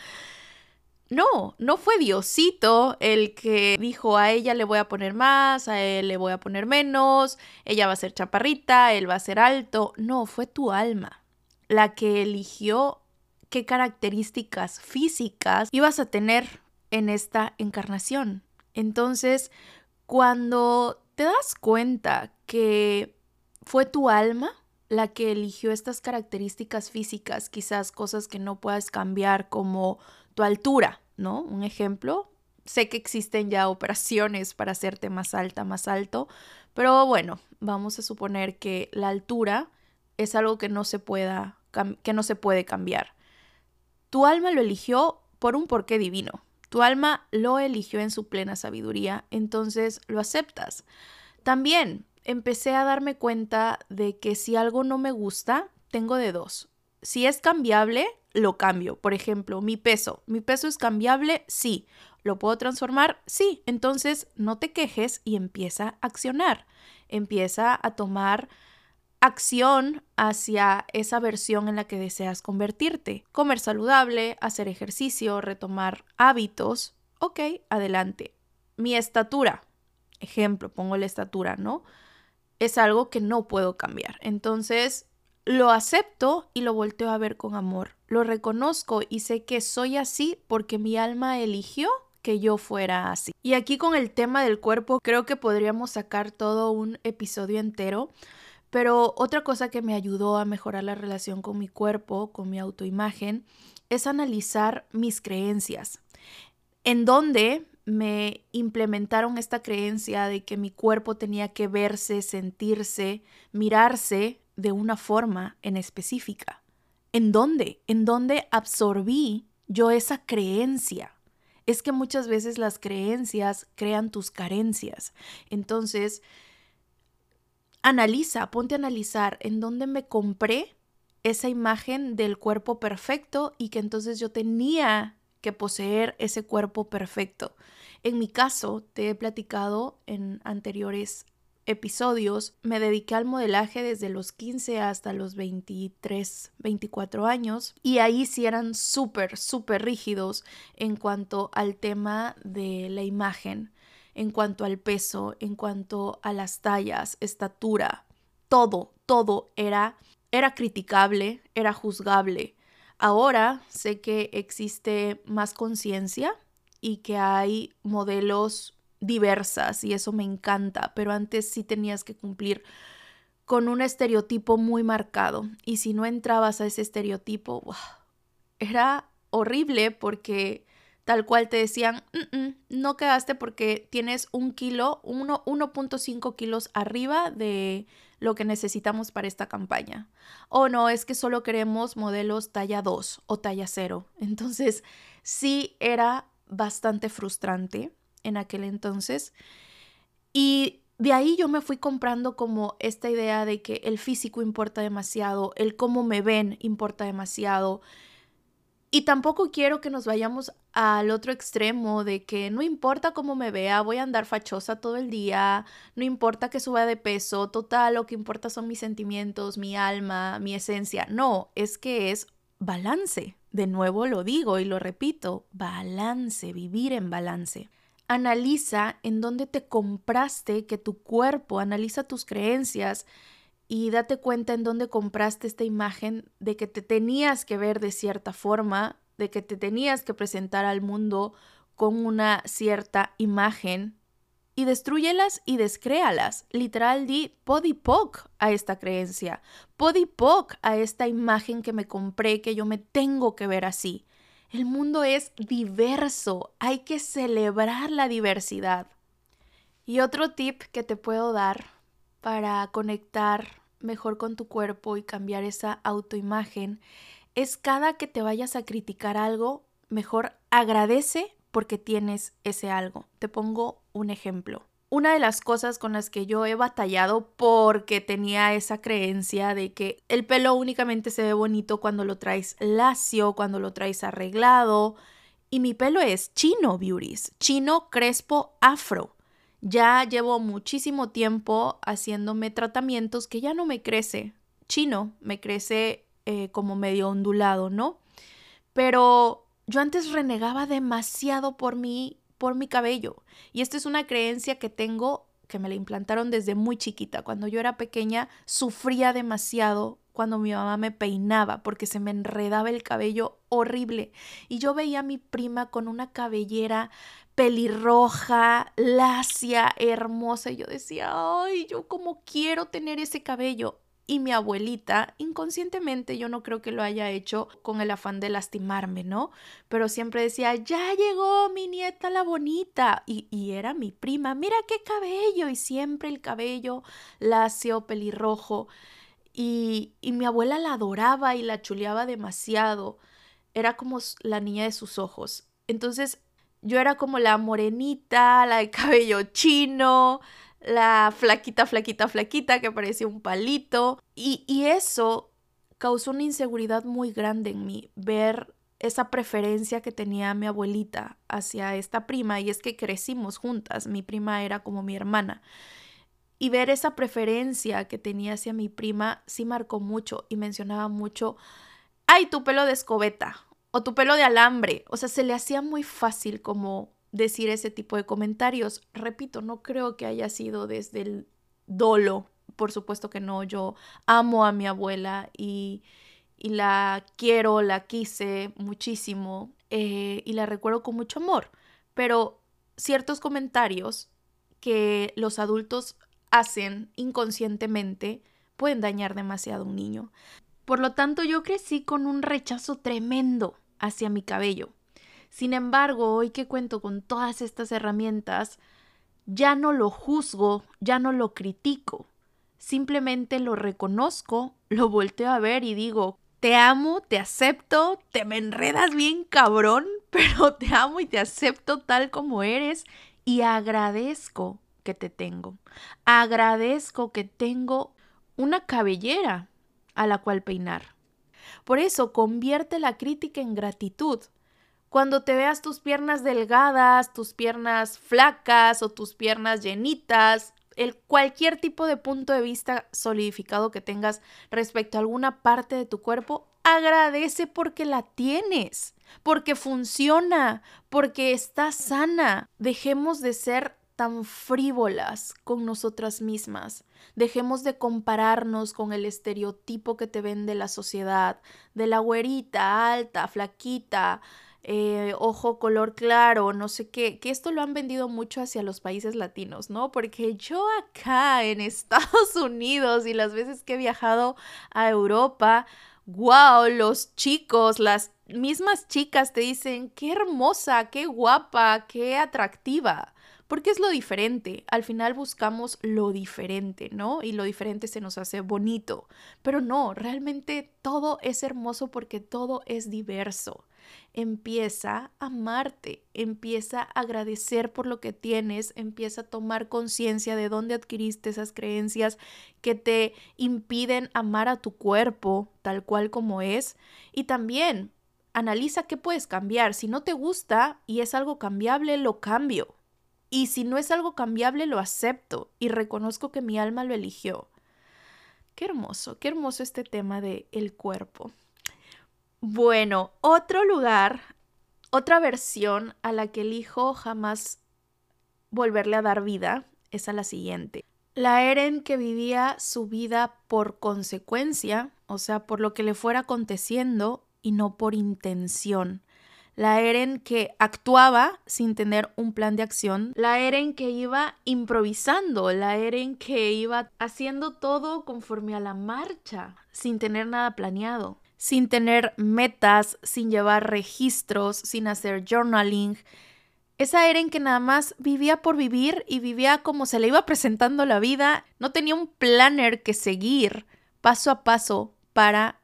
No, no fue Diosito el que dijo a ella le voy a poner más, a él le voy a poner menos, ella va a ser chaparrita, él va a ser alto. No, fue tu alma la que eligió qué características físicas ibas a tener en esta encarnación. Entonces, cuando te das cuenta que fue tu alma la que eligió estas características físicas, quizás cosas que no puedas cambiar como tu altura, ¿no? Un ejemplo, sé que existen ya operaciones para hacerte más alta, más alto, pero bueno, vamos a suponer que la altura es algo que no se pueda que no se puede cambiar. Tu alma lo eligió por un porqué divino. Tu alma lo eligió en su plena sabiduría, entonces lo aceptas. También empecé a darme cuenta de que si algo no me gusta, tengo de dos. Si es cambiable, lo cambio. Por ejemplo, mi peso. ¿Mi peso es cambiable? Sí. ¿Lo puedo transformar? Sí. Entonces, no te quejes y empieza a accionar. Empieza a tomar acción hacia esa versión en la que deseas convertirte. Comer saludable, hacer ejercicio, retomar hábitos. Ok, adelante. Mi estatura, ejemplo, pongo la estatura, ¿no? Es algo que no puedo cambiar. Entonces, lo acepto y lo volteo a ver con amor. Lo reconozco y sé que soy así porque mi alma eligió que yo fuera así. Y aquí con el tema del cuerpo, creo que podríamos sacar todo un episodio entero pero otra cosa que me ayudó a mejorar la relación con mi cuerpo, con mi autoimagen, es analizar mis creencias. En donde me implementaron esta creencia de que mi cuerpo tenía que verse, sentirse, mirarse de una forma en específica. ¿En dónde? ¿En dónde absorbí yo esa creencia? Es que muchas veces las creencias crean tus carencias. Entonces, analiza, ponte a analizar en dónde me compré esa imagen del cuerpo perfecto y que entonces yo tenía que poseer ese cuerpo perfecto. En mi caso, te he platicado en anteriores episodios, me dediqué al modelaje desde los 15 hasta los 23, 24 años y ahí sí eran súper, súper rígidos en cuanto al tema de la imagen en cuanto al peso, en cuanto a las tallas, estatura, todo, todo era era criticable, era juzgable. Ahora sé que existe más conciencia y que hay modelos diversas y eso me encanta, pero antes sí tenías que cumplir con un estereotipo muy marcado y si no entrabas a ese estereotipo, era horrible porque tal cual te decían, no quedaste porque tienes un kilo, 1.5 kilos arriba de lo que necesitamos para esta campaña. O no, es que solo queremos modelos talla 2 o talla 0. Entonces, sí era bastante frustrante en aquel entonces. Y de ahí yo me fui comprando como esta idea de que el físico importa demasiado, el cómo me ven importa demasiado, y tampoco quiero que nos vayamos al otro extremo de que no importa cómo me vea, voy a andar fachosa todo el día, no importa que suba de peso, total, lo que importa son mis sentimientos, mi alma, mi esencia. No, es que es balance. De nuevo lo digo y lo repito, balance, vivir en balance. Analiza en dónde te compraste que tu cuerpo, analiza tus creencias y date cuenta en dónde compraste esta imagen de que te tenías que ver de cierta forma, de que te tenías que presentar al mundo con una cierta imagen y destruyelas y descréalas. Literal di podipoc a esta creencia, podipoc a esta imagen que me compré que yo me tengo que ver así. El mundo es diverso, hay que celebrar la diversidad. Y otro tip que te puedo dar para conectar mejor con tu cuerpo y cambiar esa autoimagen es cada que te vayas a criticar algo, mejor agradece porque tienes ese algo. Te pongo un ejemplo. Una de las cosas con las que yo he batallado porque tenía esa creencia de que el pelo únicamente se ve bonito cuando lo traes lacio, cuando lo traes arreglado. Y mi pelo es chino, beauties, chino, crespo, afro. Ya llevo muchísimo tiempo haciéndome tratamientos que ya no me crece chino, me crece eh, como medio ondulado, ¿no? Pero yo antes renegaba demasiado por mi, por mi cabello. Y esta es una creencia que tengo que me la implantaron desde muy chiquita. Cuando yo era pequeña sufría demasiado cuando mi mamá me peinaba porque se me enredaba el cabello horrible. Y yo veía a mi prima con una cabellera pelirroja, lacia, hermosa. Y yo decía, ay, yo como quiero tener ese cabello. Y mi abuelita, inconscientemente, yo no creo que lo haya hecho con el afán de lastimarme, ¿no? Pero siempre decía, ya llegó mi nieta la bonita. Y, y era mi prima, mira qué cabello. Y siempre el cabello lacio, pelirrojo. Y, y mi abuela la adoraba y la chuleaba demasiado. Era como la niña de sus ojos. Entonces yo era como la morenita, la de cabello chino, la flaquita, flaquita, flaquita que parecía un palito. Y, y eso causó una inseguridad muy grande en mí, ver esa preferencia que tenía mi abuelita hacia esta prima y es que crecimos juntas, mi prima era como mi hermana. Y ver esa preferencia que tenía hacia mi prima sí marcó mucho y mencionaba mucho, ay, tu pelo de escobeta o tu pelo de alambre. O sea, se le hacía muy fácil como decir ese tipo de comentarios. Repito, no creo que haya sido desde el dolo. Por supuesto que no. Yo amo a mi abuela y, y la quiero, la quise muchísimo eh, y la recuerdo con mucho amor. Pero ciertos comentarios que los adultos hacen inconscientemente pueden dañar demasiado a un niño. Por lo tanto, yo crecí con un rechazo tremendo hacia mi cabello. Sin embargo, hoy que cuento con todas estas herramientas, ya no lo juzgo, ya no lo critico, simplemente lo reconozco, lo volteo a ver y digo, te amo, te acepto, te me enredas bien cabrón, [LAUGHS] pero te amo y te acepto tal como eres y agradezco que te tengo. Agradezco que tengo una cabellera a la cual peinar. Por eso convierte la crítica en gratitud. Cuando te veas tus piernas delgadas, tus piernas flacas o tus piernas llenitas, el cualquier tipo de punto de vista solidificado que tengas respecto a alguna parte de tu cuerpo, agradece porque la tienes, porque funciona, porque está sana. Dejemos de ser tan frívolas con nosotras mismas. Dejemos de compararnos con el estereotipo que te vende la sociedad, de la güerita, alta, flaquita, eh, ojo color claro, no sé qué, que esto lo han vendido mucho hacia los países latinos, ¿no? Porque yo acá en [LAUGHS] Estados Unidos y las veces que he viajado a Europa, wow, los chicos, las mismas chicas te dicen, qué hermosa, qué guapa, qué atractiva porque es lo diferente. Al final buscamos lo diferente, ¿no? Y lo diferente se nos hace bonito. Pero no, realmente todo es hermoso porque todo es diverso. Empieza a amarte, empieza a agradecer por lo que tienes, empieza a tomar conciencia de dónde adquiriste esas creencias que te impiden amar a tu cuerpo tal cual como es. Y también analiza qué puedes cambiar. Si no te gusta y es algo cambiable, lo cambio y si no es algo cambiable, lo acepto y reconozco que mi alma lo eligió. Qué hermoso, qué hermoso este tema de el cuerpo. Bueno, otro lugar, otra versión a la que elijo jamás volverle a dar vida es a la siguiente. La Eren que vivía su vida por consecuencia, o sea, por lo que le fuera aconteciendo y no por intención. La Eren que actuaba sin tener un plan de acción, la Eren que iba improvisando, la Eren que iba haciendo todo conforme a la marcha, sin tener nada planeado, sin tener metas, sin llevar registros, sin hacer journaling. Esa Eren que nada más vivía por vivir y vivía como se le iba presentando la vida, no tenía un planner que seguir paso a paso para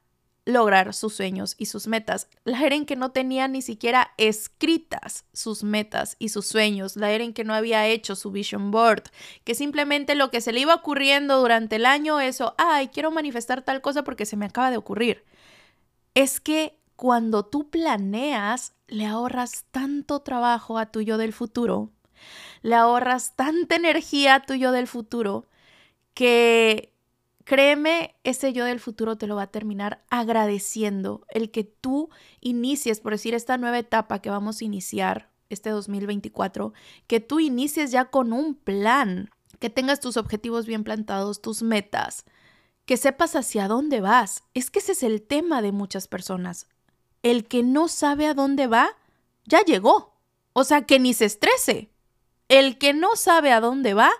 lograr sus sueños y sus metas. La Eren que no tenía ni siquiera escritas sus metas y sus sueños. La Eren que no había hecho su vision board. Que simplemente lo que se le iba ocurriendo durante el año, eso, ay, quiero manifestar tal cosa porque se me acaba de ocurrir. Es que cuando tú planeas, le ahorras tanto trabajo a tu yo del futuro. Le ahorras tanta energía a tu yo del futuro que Créeme, ese yo del futuro te lo va a terminar agradeciendo el que tú inicies, por decir, esta nueva etapa que vamos a iniciar, este 2024, que tú inicies ya con un plan, que tengas tus objetivos bien plantados, tus metas, que sepas hacia dónde vas. Es que ese es el tema de muchas personas. El que no sabe a dónde va, ya llegó. O sea, que ni se estrese. El que no sabe a dónde va,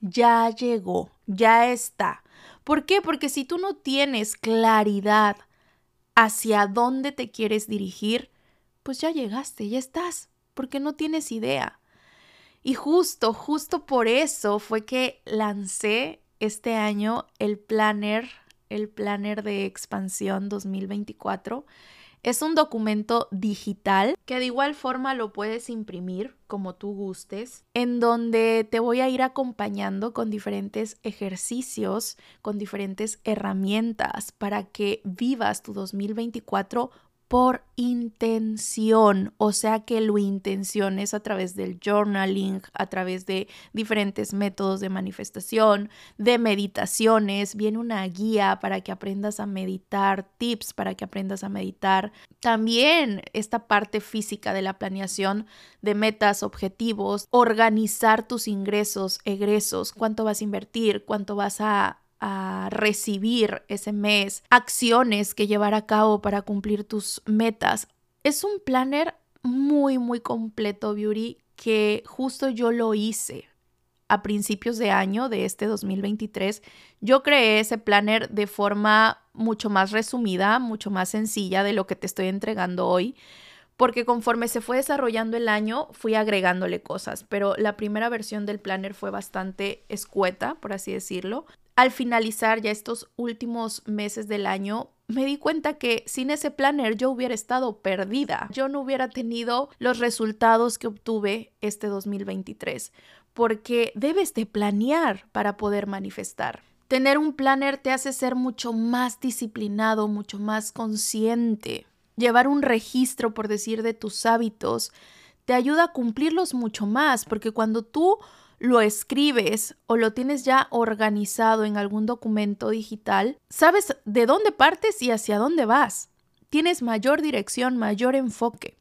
ya llegó, ya está. ¿Por qué? Porque si tú no tienes claridad hacia dónde te quieres dirigir, pues ya llegaste, ya estás, porque no tienes idea. Y justo, justo por eso fue que lancé este año el planner, el planner de expansión 2024 es un documento digital que de igual forma lo puedes imprimir como tú gustes, en donde te voy a ir acompañando con diferentes ejercicios, con diferentes herramientas para que vivas tu 2024 por intención, o sea que lo intenciones a través del journaling, a través de diferentes métodos de manifestación, de meditaciones, viene una guía para que aprendas a meditar, tips para que aprendas a meditar. También esta parte física de la planeación de metas, objetivos, organizar tus ingresos, egresos, cuánto vas a invertir, cuánto vas a a recibir ese mes, acciones que llevar a cabo para cumplir tus metas. Es un planner muy, muy completo, Beauty, que justo yo lo hice a principios de año de este 2023. Yo creé ese planner de forma mucho más resumida, mucho más sencilla de lo que te estoy entregando hoy porque conforme se fue desarrollando el año fui agregándole cosas, pero la primera versión del planner fue bastante escueta, por así decirlo al finalizar ya estos últimos meses del año, me di cuenta que sin ese planner yo hubiera estado perdida. Yo no hubiera tenido los resultados que obtuve este 2023, porque debes de planear para poder manifestar. Tener un planner te hace ser mucho más disciplinado, mucho más consciente. Llevar un registro, por decir, de tus hábitos te ayuda a cumplirlos mucho más, porque cuando tú lo escribes o lo tienes ya organizado en algún documento digital, sabes de dónde partes y hacia dónde vas. Tienes mayor dirección, mayor enfoque.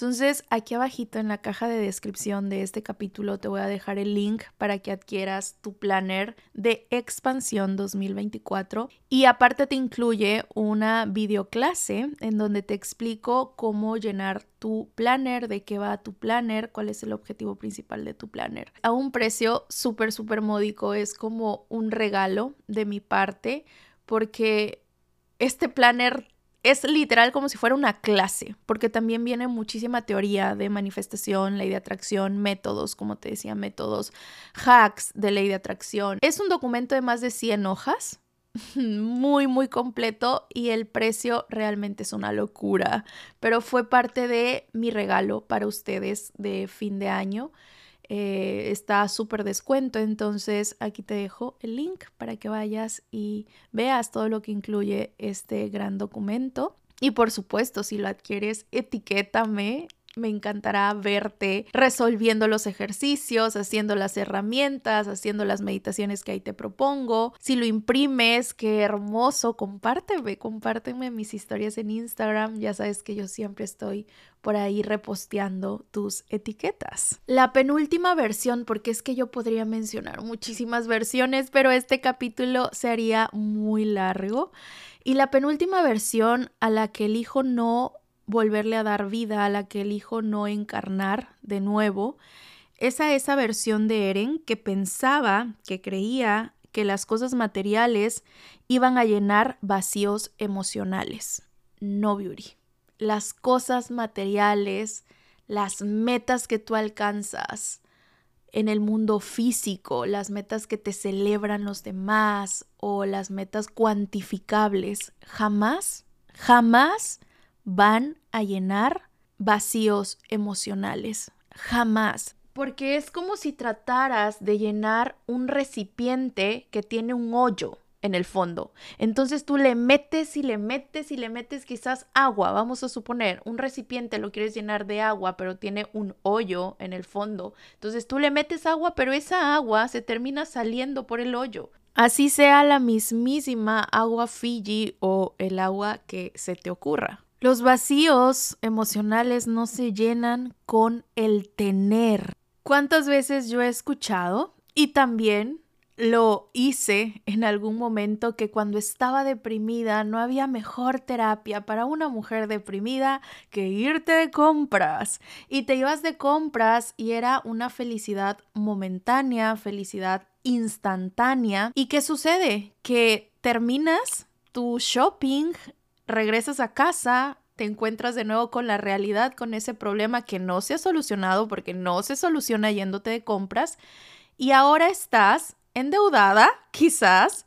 Entonces, aquí abajito en la caja de descripción de este capítulo te voy a dejar el link para que adquieras tu planner de expansión 2024 y aparte te incluye una videoclase en donde te explico cómo llenar tu planner, de qué va tu planner, cuál es el objetivo principal de tu planner. A un precio súper, súper módico, es como un regalo de mi parte porque este planner es literal como si fuera una clase, porque también viene muchísima teoría de manifestación, ley de atracción, métodos, como te decía, métodos, hacks de ley de atracción. Es un documento de más de 100 hojas, [LAUGHS] muy, muy completo y el precio realmente es una locura, pero fue parte de mi regalo para ustedes de fin de año. Eh, está súper descuento, entonces aquí te dejo el link para que vayas y veas todo lo que incluye este gran documento. Y por supuesto, si lo adquieres, etiquétame me encantará verte resolviendo los ejercicios, haciendo las herramientas, haciendo las meditaciones que ahí te propongo. Si lo imprimes, qué hermoso, compárteme, compárteme mis historias en Instagram. Ya sabes que yo siempre estoy por ahí reposteando tus etiquetas. La penúltima versión, porque es que yo podría mencionar muchísimas versiones, pero este capítulo se haría muy largo. Y la penúltima versión a la que elijo no volverle a dar vida a la que elijo no encarnar de nuevo, esa esa versión de Eren que pensaba, que creía que las cosas materiales iban a llenar vacíos emocionales. No, Beauty. Las cosas materiales, las metas que tú alcanzas en el mundo físico, las metas que te celebran los demás o las metas cuantificables, jamás, jamás van a llenar vacíos emocionales. Jamás. Porque es como si trataras de llenar un recipiente que tiene un hoyo en el fondo. Entonces tú le metes y le metes y le metes quizás agua. Vamos a suponer, un recipiente lo quieres llenar de agua, pero tiene un hoyo en el fondo. Entonces tú le metes agua, pero esa agua se termina saliendo por el hoyo. Así sea la mismísima agua Fiji o el agua que se te ocurra. Los vacíos emocionales no se llenan con el tener. ¿Cuántas veces yo he escuchado y también lo hice en algún momento que cuando estaba deprimida no había mejor terapia para una mujer deprimida que irte de compras. Y te ibas de compras y era una felicidad momentánea, felicidad instantánea. ¿Y qué sucede? Que terminas tu shopping, regresas a casa, te encuentras de nuevo con la realidad, con ese problema que no se ha solucionado porque no se soluciona yéndote de compras. Y ahora estás endeudada, [LAUGHS] quizás,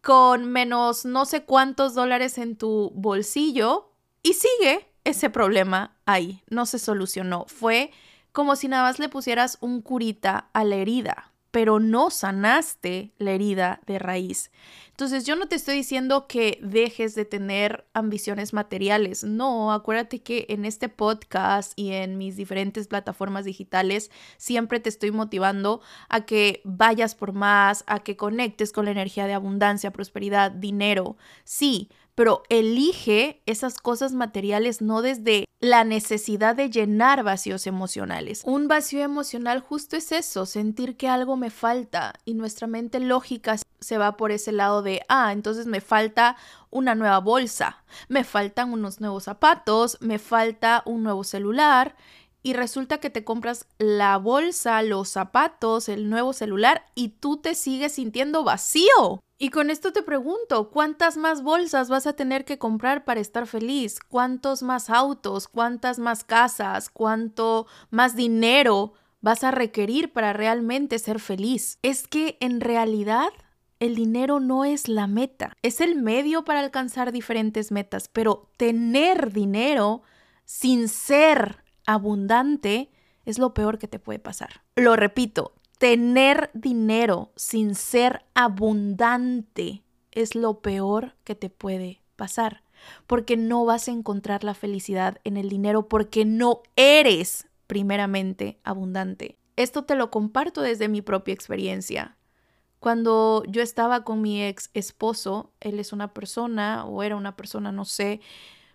con menos no sé cuántos dólares en tu bolsillo y sigue ese problema ahí, no se solucionó. Fue como si nada más le pusieras un curita a la herida pero no sanaste la herida de raíz. Entonces yo no te estoy diciendo que dejes de tener ambiciones materiales, no, acuérdate que en este podcast y en mis diferentes plataformas digitales siempre te estoy motivando a que vayas por más, a que conectes con la energía de abundancia, prosperidad, dinero, sí, pero elige esas cosas materiales no desde la necesidad de llenar vacíos emocionales. Un vacío emocional justo es eso, sentir que algo me falta y nuestra mente lógica se va por ese lado de, ah, entonces me falta una nueva bolsa, me faltan unos nuevos zapatos, me falta un nuevo celular y resulta que te compras la bolsa, los zapatos, el nuevo celular y tú te sigues sintiendo vacío. Y con esto te pregunto, ¿cuántas más bolsas vas a tener que comprar para estar feliz? ¿Cuántos más autos? ¿Cuántas más casas? ¿Cuánto más dinero vas a requerir para realmente ser feliz? Es que en realidad el dinero no es la meta, es el medio para alcanzar diferentes metas, pero tener dinero sin ser abundante es lo peor que te puede pasar. Lo repito, tener dinero sin ser abundante es lo peor que te puede pasar, porque no vas a encontrar la felicidad en el dinero porque no eres primeramente abundante. Esto te lo comparto desde mi propia experiencia. Cuando yo estaba con mi ex esposo, él es una persona o era una persona, no sé,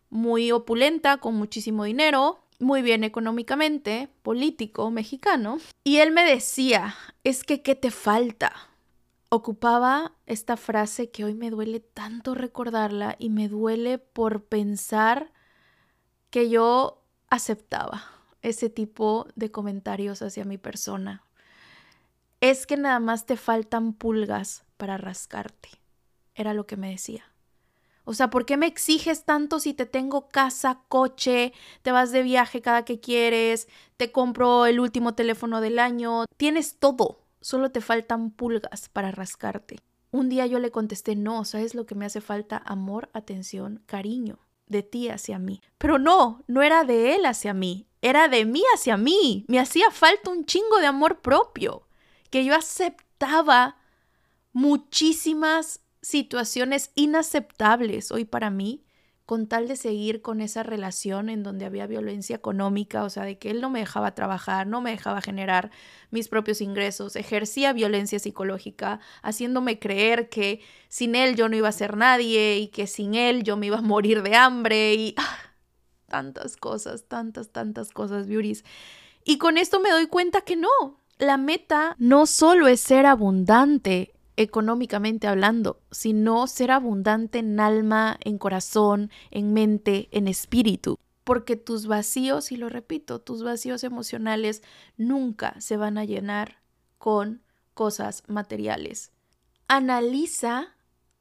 muy opulenta, con muchísimo dinero, muy bien económicamente, político, mexicano, y él me decía, es que, ¿qué te falta? Ocupaba esta frase que hoy me duele tanto recordarla y me duele por pensar que yo aceptaba ese tipo de comentarios hacia mi persona. Es que nada más te faltan pulgas para rascarte, era lo que me decía. O sea, ¿por qué me exiges tanto si te tengo casa, coche, te vas de viaje cada que quieres, te compro el último teléfono del año, tienes todo, solo te faltan pulgas para rascarte? Un día yo le contesté, no, ¿sabes lo que me hace falta? Amor, atención, cariño, de ti hacia mí. Pero no, no era de él hacia mí, era de mí hacia mí. Me hacía falta un chingo de amor propio, que yo aceptaba muchísimas situaciones inaceptables hoy para mí con tal de seguir con esa relación en donde había violencia económica, o sea, de que él no me dejaba trabajar, no me dejaba generar mis propios ingresos, ejercía violencia psicológica, haciéndome creer que sin él yo no iba a ser nadie y que sin él yo me iba a morir de hambre y ah, tantas cosas, tantas, tantas cosas, beauties. Y con esto me doy cuenta que no, la meta no solo es ser abundante, económicamente hablando, sino ser abundante en alma, en corazón, en mente, en espíritu. Porque tus vacíos, y lo repito, tus vacíos emocionales nunca se van a llenar con cosas materiales. Analiza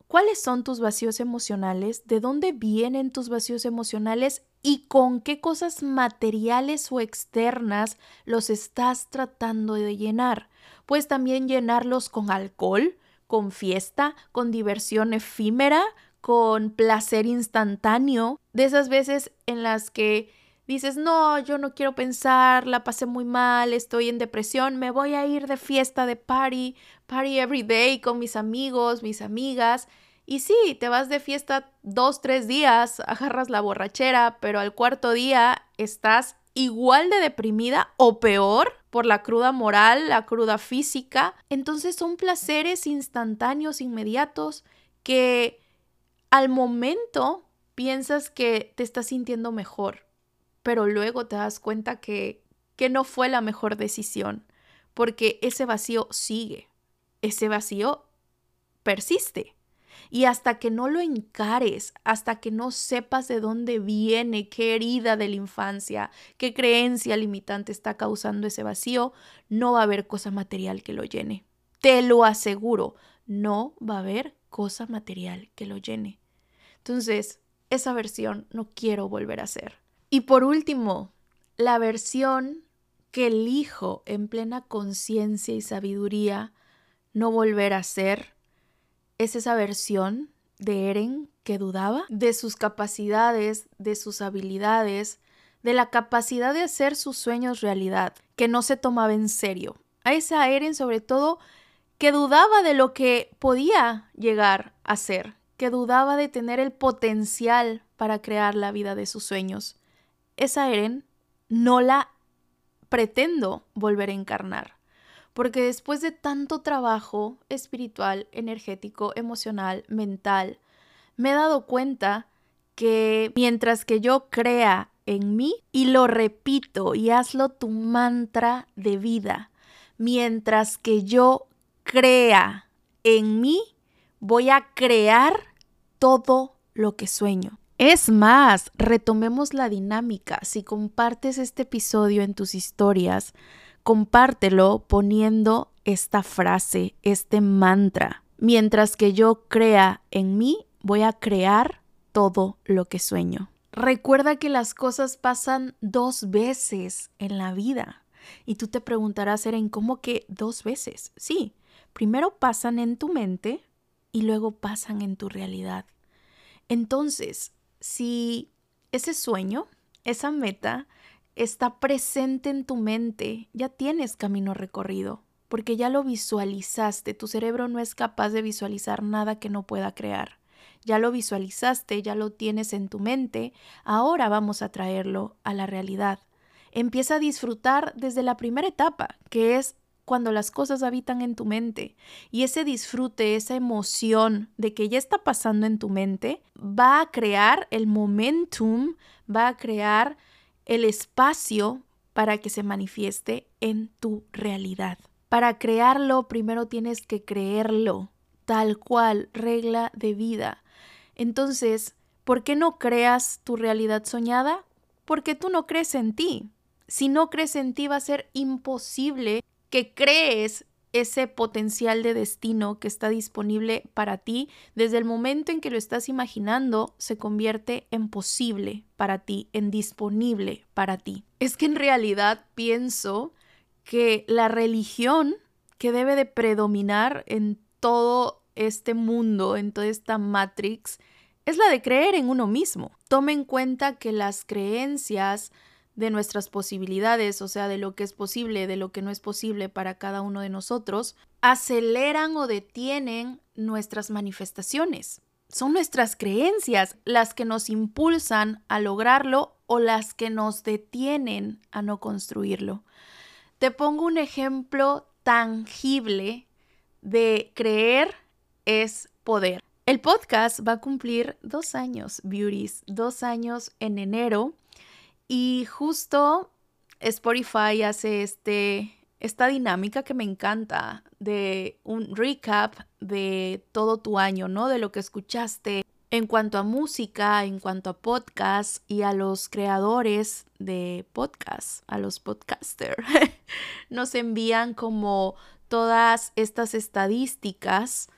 cuáles son tus vacíos emocionales, de dónde vienen tus vacíos emocionales y con qué cosas materiales o externas los estás tratando de llenar. Puedes también llenarlos con alcohol, con fiesta, con diversión efímera, con placer instantáneo, de esas veces en las que dices, no, yo no quiero pensar, la pasé muy mal, estoy en depresión, me voy a ir de fiesta, de party, party every day con mis amigos, mis amigas. Y sí, te vas de fiesta dos, tres días, [LAUGHS] agarras la borrachera, pero al cuarto día estás igual de deprimida o peor por la cruda moral, la cruda física. Entonces son placeres instantáneos, inmediatos, que al momento piensas que te estás sintiendo mejor, pero luego te das cuenta que, que no fue la mejor decisión, porque ese vacío sigue, ese vacío persiste. Y hasta que no lo encares, hasta que no sepas de dónde viene, qué herida de la infancia, qué creencia limitante está causando ese vacío, no va a haber cosa material que lo llene. Te lo aseguro, no va a haber cosa material que lo llene. Entonces, esa versión no quiero volver a ser. Y por último, la versión que elijo en plena conciencia y sabiduría no volver a ser es esa versión de Eren que dudaba de sus capacidades, de sus habilidades, de la capacidad de hacer sus sueños realidad, que no se tomaba en serio. A esa Eren sobre todo que dudaba de lo que podía llegar a ser, que dudaba de tener el potencial para crear la vida de sus sueños. Esa Eren no la pretendo volver a encarnar, porque después de tanto trabajo espiritual, energético, emocional, mental, me he dado cuenta que mientras que yo crea en mí, y lo repito y hazlo tu mantra de vida, mientras que yo crea en mí, voy a crear todo lo que sueño. Es más, retomemos la dinámica. Si compartes este episodio en tus historias, compártelo poniendo esta frase, este mantra. Mientras que yo crea en mí, voy a crear todo lo que sueño. Recuerda que las cosas pasan dos veces en la vida. Y tú te preguntarás, ¿en cómo que dos veces? Sí, primero pasan en tu mente y luego pasan en tu realidad. Entonces, si ese sueño, esa meta, está presente en tu mente, ya tienes camino recorrido, porque ya lo visualizaste. Tu cerebro no es capaz de visualizar nada que no pueda crear. Ya lo visualizaste, ya lo tienes en tu mente, ahora vamos a traerlo a la realidad. Empieza a disfrutar desde la primera etapa, que es cuando las cosas habitan en tu mente y ese disfrute, esa emoción de que ya está pasando en tu mente, va a crear el momentum, va a crear el espacio para que se manifieste en tu realidad. Para crearlo, primero tienes que creerlo, tal cual, regla de vida. Entonces, ¿por qué no creas tu realidad soñada? Porque tú no crees en ti. Si no crees en ti va a ser imposible que crees ese potencial de destino que está disponible para ti, desde el momento en que lo estás imaginando, se convierte en posible para ti, en disponible para ti. Es que en realidad pienso que la religión que debe de predominar en todo este mundo, en toda esta matrix, es la de creer en uno mismo. Tome en cuenta que las creencias, de nuestras posibilidades, o sea, de lo que es posible, de lo que no es posible para cada uno de nosotros, aceleran o detienen nuestras manifestaciones. Son nuestras creencias las que nos impulsan a lograrlo o las que nos detienen a no construirlo. Te pongo un ejemplo tangible de creer es poder. El podcast va a cumplir dos años, beauties, dos años en enero y justo Spotify hace este, esta dinámica que me encanta de un recap de todo tu año, ¿no? De lo que escuchaste en cuanto a música, en cuanto a podcast y a los creadores de podcast, a los podcasters. [LAUGHS] Nos envían como todas estas estadísticas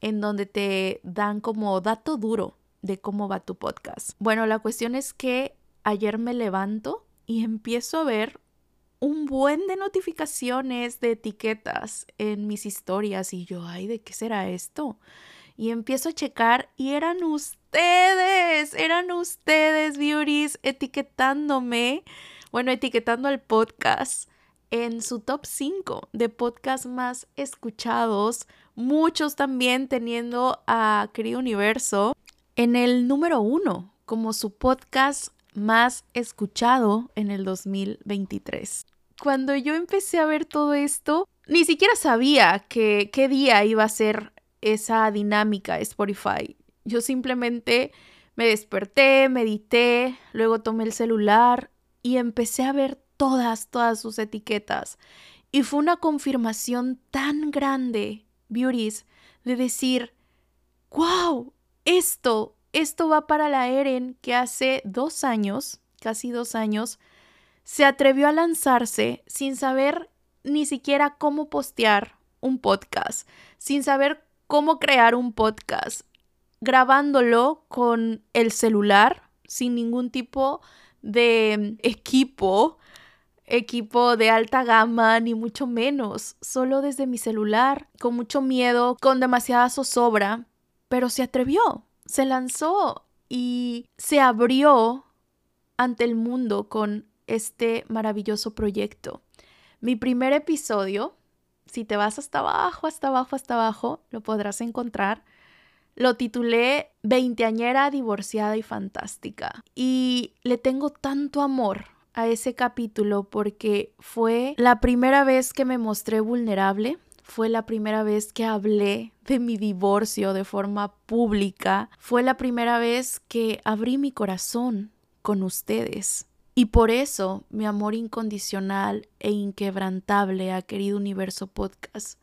en donde te dan como dato duro de cómo va tu podcast. Bueno, la cuestión es que ayer me levanto y empiezo a ver un buen de notificaciones de etiquetas en mis historias y yo, ay, ¿de qué será esto? Y empiezo a checar y eran ustedes, eran ustedes, beauties, etiquetándome, bueno, etiquetando al podcast en su top 5 de podcasts más escuchados, muchos también teniendo a Querido Universo en el número 1 como su podcast más escuchado en el 2023. Cuando yo empecé a ver todo esto, ni siquiera sabía que qué día iba a ser esa dinámica Spotify. Yo simplemente me desperté, medité, luego tomé el celular y empecé a ver todas, todas sus etiquetas. Y fue una confirmación tan grande, Beauties, de decir, wow, esto, esto va para la Eren que hace dos años, casi dos años, se atrevió a lanzarse sin saber ni siquiera cómo postear un podcast, sin saber cómo crear un podcast, grabándolo con el celular, sin ningún tipo de equipo, equipo de alta gama, ni mucho menos, solo desde mi celular, con mucho miedo, con demasiada zozobra, pero se atrevió, se lanzó y se abrió ante el mundo con este maravilloso proyecto. Mi primer episodio, si te vas hasta abajo, hasta abajo, hasta abajo, lo podrás encontrar. Lo titulé Veinteañera divorciada y fantástica. Y le tengo tanto amor a ese capítulo porque fue la primera vez que me mostré vulnerable, fue la primera vez que hablé de mi divorcio de forma pública. Fue la primera vez que abrí mi corazón con ustedes. Y por eso mi amor incondicional e inquebrantable a querido universo podcast.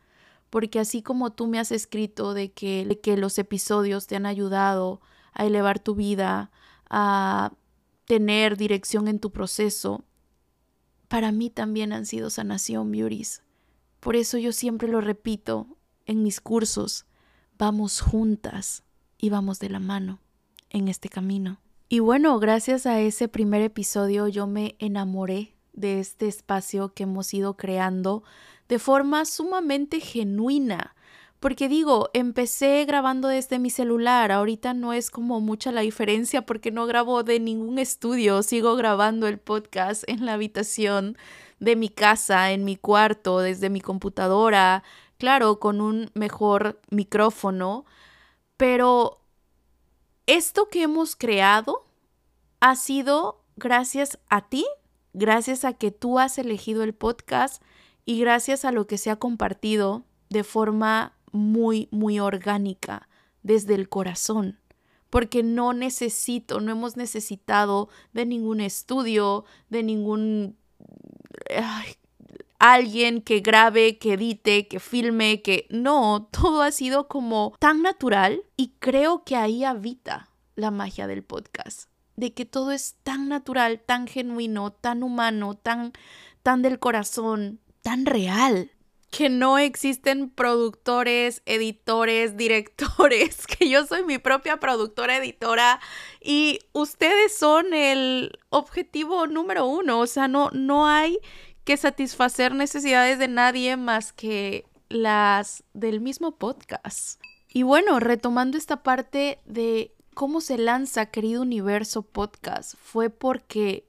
Porque así como tú me has escrito de que, los episodios te han ayudado a elevar tu vida, a tener dirección en tu proceso, para mí también han sido sanación, beauties. Por eso yo siempre lo repito en mis cursos, vamos juntas y vamos de la mano en este camino. Y bueno, gracias a ese primer episodio yo me enamoré de este espacio que hemos ido creando de forma sumamente genuina. Porque digo, empecé grabando desde mi celular, ahorita no es como mucha la diferencia porque no grabo de ningún estudio, sigo grabando el podcast en la habitación de mi casa, en mi cuarto, desde mi computadora, claro, con un mejor micrófono, pero esto que hemos creado ha sido gracias a ti, gracias a que tú has elegido el podcast y gracias a lo que se ha compartido de forma muy, muy orgánica, desde el corazón porque no necesito, no hemos necesitado de ningún estudio, de ningún alguien que grabe, que edite, que filme, que no, todo ha sido como tan natural y creo que ahí habita la magia del podcast, de que todo es tan natural, tan genuino, tan humano, tan tan del corazón, tan real que no existen productores, editores, directores, [LAUGHS] que yo soy mi propia productora, editora y ustedes son el objetivo número uno, o sea, no, no hay que satisfacer necesidades de nadie más que las del mismo podcast. Y bueno, retomando esta parte de cómo se lanza Querido Universo Podcast, fue porque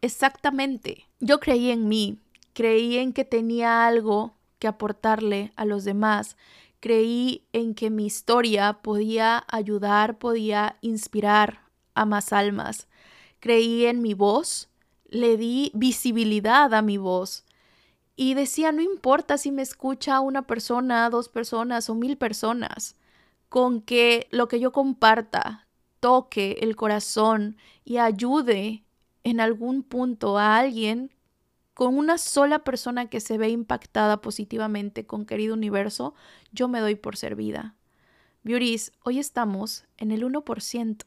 exactamente yo creí en mí, creí en que tenía algo que aportarle a los demás, creí en que mi historia podía ayudar, podía inspirar a más almas, creí en mi voz, le di visibilidad a mi voz y decía, no importa si me escucha una persona, dos personas o mil personas, con que lo que yo comparta toque el corazón y ayude en algún punto a alguien con una sola persona que se ve impactada positivamente con Querido Universo, yo me doy por servida. Beauties, hoy estamos en el 1%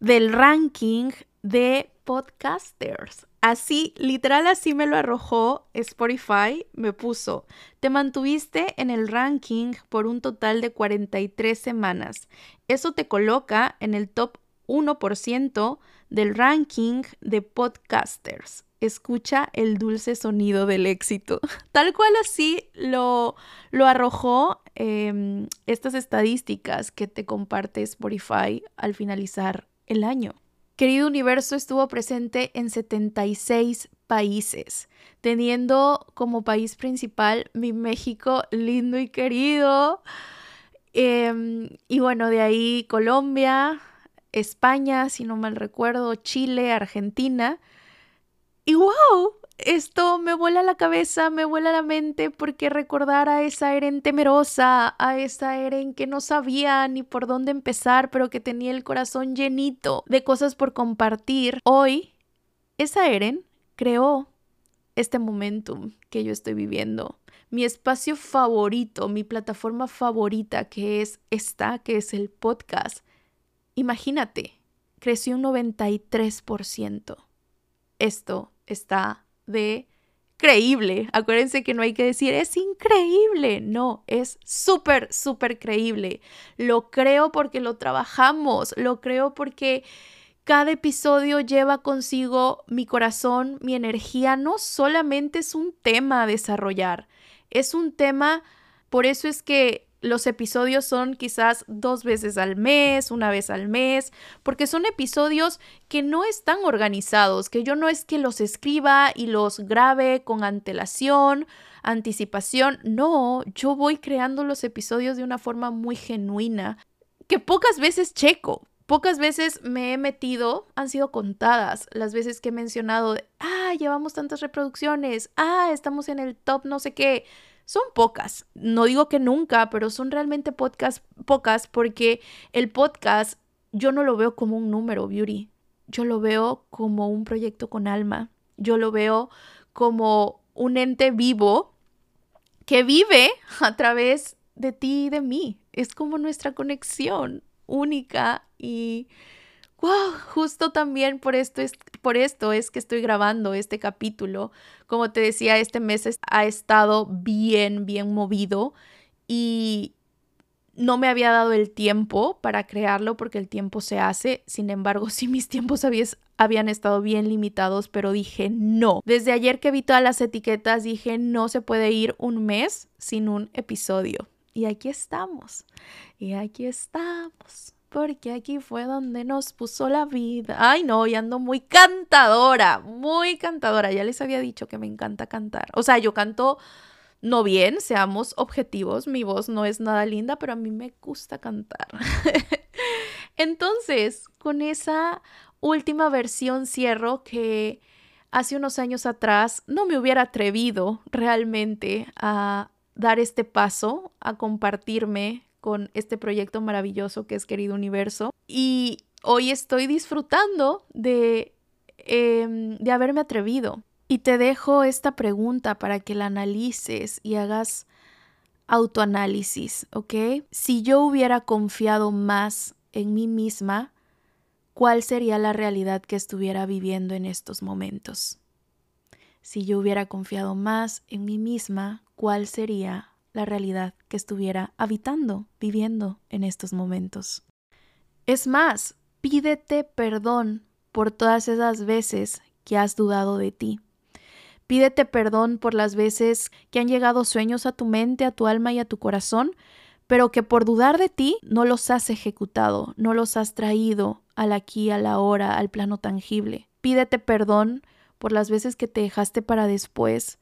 del ranking de podcasters Así, literal así me lo arrojó Spotify, me puso, te mantuviste en el ranking por un total de 43 semanas. Eso te coloca en el top 1% del ranking de podcasters. Escucha el dulce sonido del éxito. [LAUGHS] Tal cual así lo, lo arrojó em, estas estadísticas que te comparte Spotify al finalizar el año. Querido Universo estuvo presente en 76 países, teniendo como país principal mi México lindo y querido. Em, y bueno, de ahí Colombia, España, si no mal recuerdo, Chile, Argentina. Y wow, esto me vuela la cabeza, me vuela la mente porque recordar a esa Eren temerosa, a esa Eren que no sabía ni por dónde empezar, pero que tenía el corazón llenito de cosas por compartir, hoy esa Eren creó este momentum que yo estoy viviendo. Mi espacio favorito, mi plataforma favorita que es esta, que es el podcast. Imagínate, creció un 93%. Esto está de creíble. Acuérdense que no hay que decir es increíble. No, es súper, súper creíble. Lo creo porque lo trabajamos. Lo creo porque cada episodio lleva consigo mi corazón, mi energía. No solamente es un tema a desarrollar. Es un tema, por eso es que los episodios son quizás dos veces al mes, una vez al mes, porque son episodios que no están organizados, que yo no es que los escriba y los grabe con antelación, anticipación, no, yo voy creando los episodios de una forma muy genuina, que pocas veces checo. Pocas veces me he metido, han sido contadas las veces que he mencionado, ah, llevamos tantas reproducciones, ah, estamos en el top no sé qué son pocas. No digo que nunca, pero son realmente podcast, pocas porque el podcast yo no lo veo como un número, Beauty. Yo lo veo como un proyecto con alma. Yo lo veo como un ente vivo que vive a través de ti y de mí. Es como nuestra conexión única y wow, justo también por esto es, por esto es que estoy grabando este capítulo. Como te decía, este mes ha estado bien, bien movido y no me había dado el tiempo para crearlo porque el tiempo se hace. Sin embargo, [LAUGHS] sí mis tiempos habían estado bien limitados, pero dije no. Desde ayer que vi todas las etiquetas, dije no se puede ir un mes sin un episodio. Y aquí estamos. Y aquí estamos porque aquí fue donde nos puso la vida. Ay, no, y ando muy cantadora, muy cantadora. Ya les había dicho que me encanta cantar. O sea, yo canto no bien, seamos objetivos, mi voz no es nada linda, pero a mí me gusta cantar. [LAUGHS] Entonces, con esa última versión cierro que hace unos años atrás no me hubiera atrevido realmente a dar este paso, a compartirme con este proyecto maravilloso que es Querido Universo. Y hoy estoy disfrutando de, em, de haberme atrevido. Y te dejo esta pregunta para que la analices y hagas autoanálisis, ¿ok? Si yo hubiera confiado más en mí misma, ¿cuál sería la realidad que estuviera viviendo en estos momentos? Si yo hubiera confiado más en mí misma, ¿cuál sería la realidad que estuviera habitando, viviendo en estos momentos. Es más, pídete perdón por todas esas veces que has dudado de ti. Pídete perdón por las veces que han llegado sueños a tu mente, a tu alma y a tu corazón, pero que por dudar de ti no los has ejecutado, no los has traído al aquí, a la hora, al plano tangible. Pídete perdón por las veces que te dejaste para después,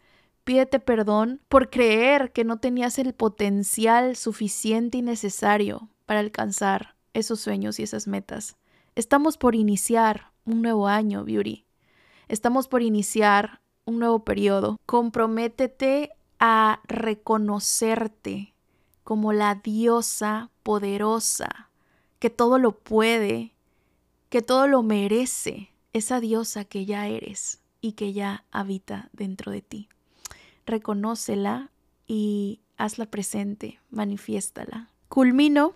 Pídete perdón por creer que no tenías el potencial suficiente y necesario para alcanzar esos sueños y esas metas. Estamos por iniciar un nuevo año, Beauty. Estamos por iniciar un nuevo periodo. Comprométete a reconocerte como la diosa poderosa, que todo lo puede, que todo lo merece, esa diosa que ya eres y que ya habita dentro de ti reconócela y hazla presente, manifiéstala. Culmino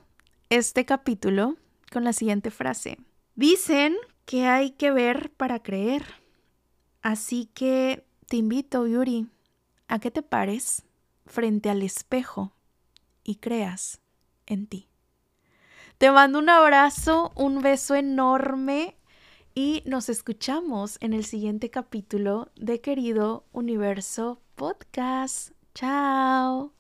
este capítulo con la siguiente frase. Dicen que hay que ver para creer. Así que te invito, Yuri, a que te pares frente al espejo y creas en ti. Te mando un abrazo, un beso enorme y nos escuchamos en el siguiente capítulo de Querido Universo Podcast. Chao.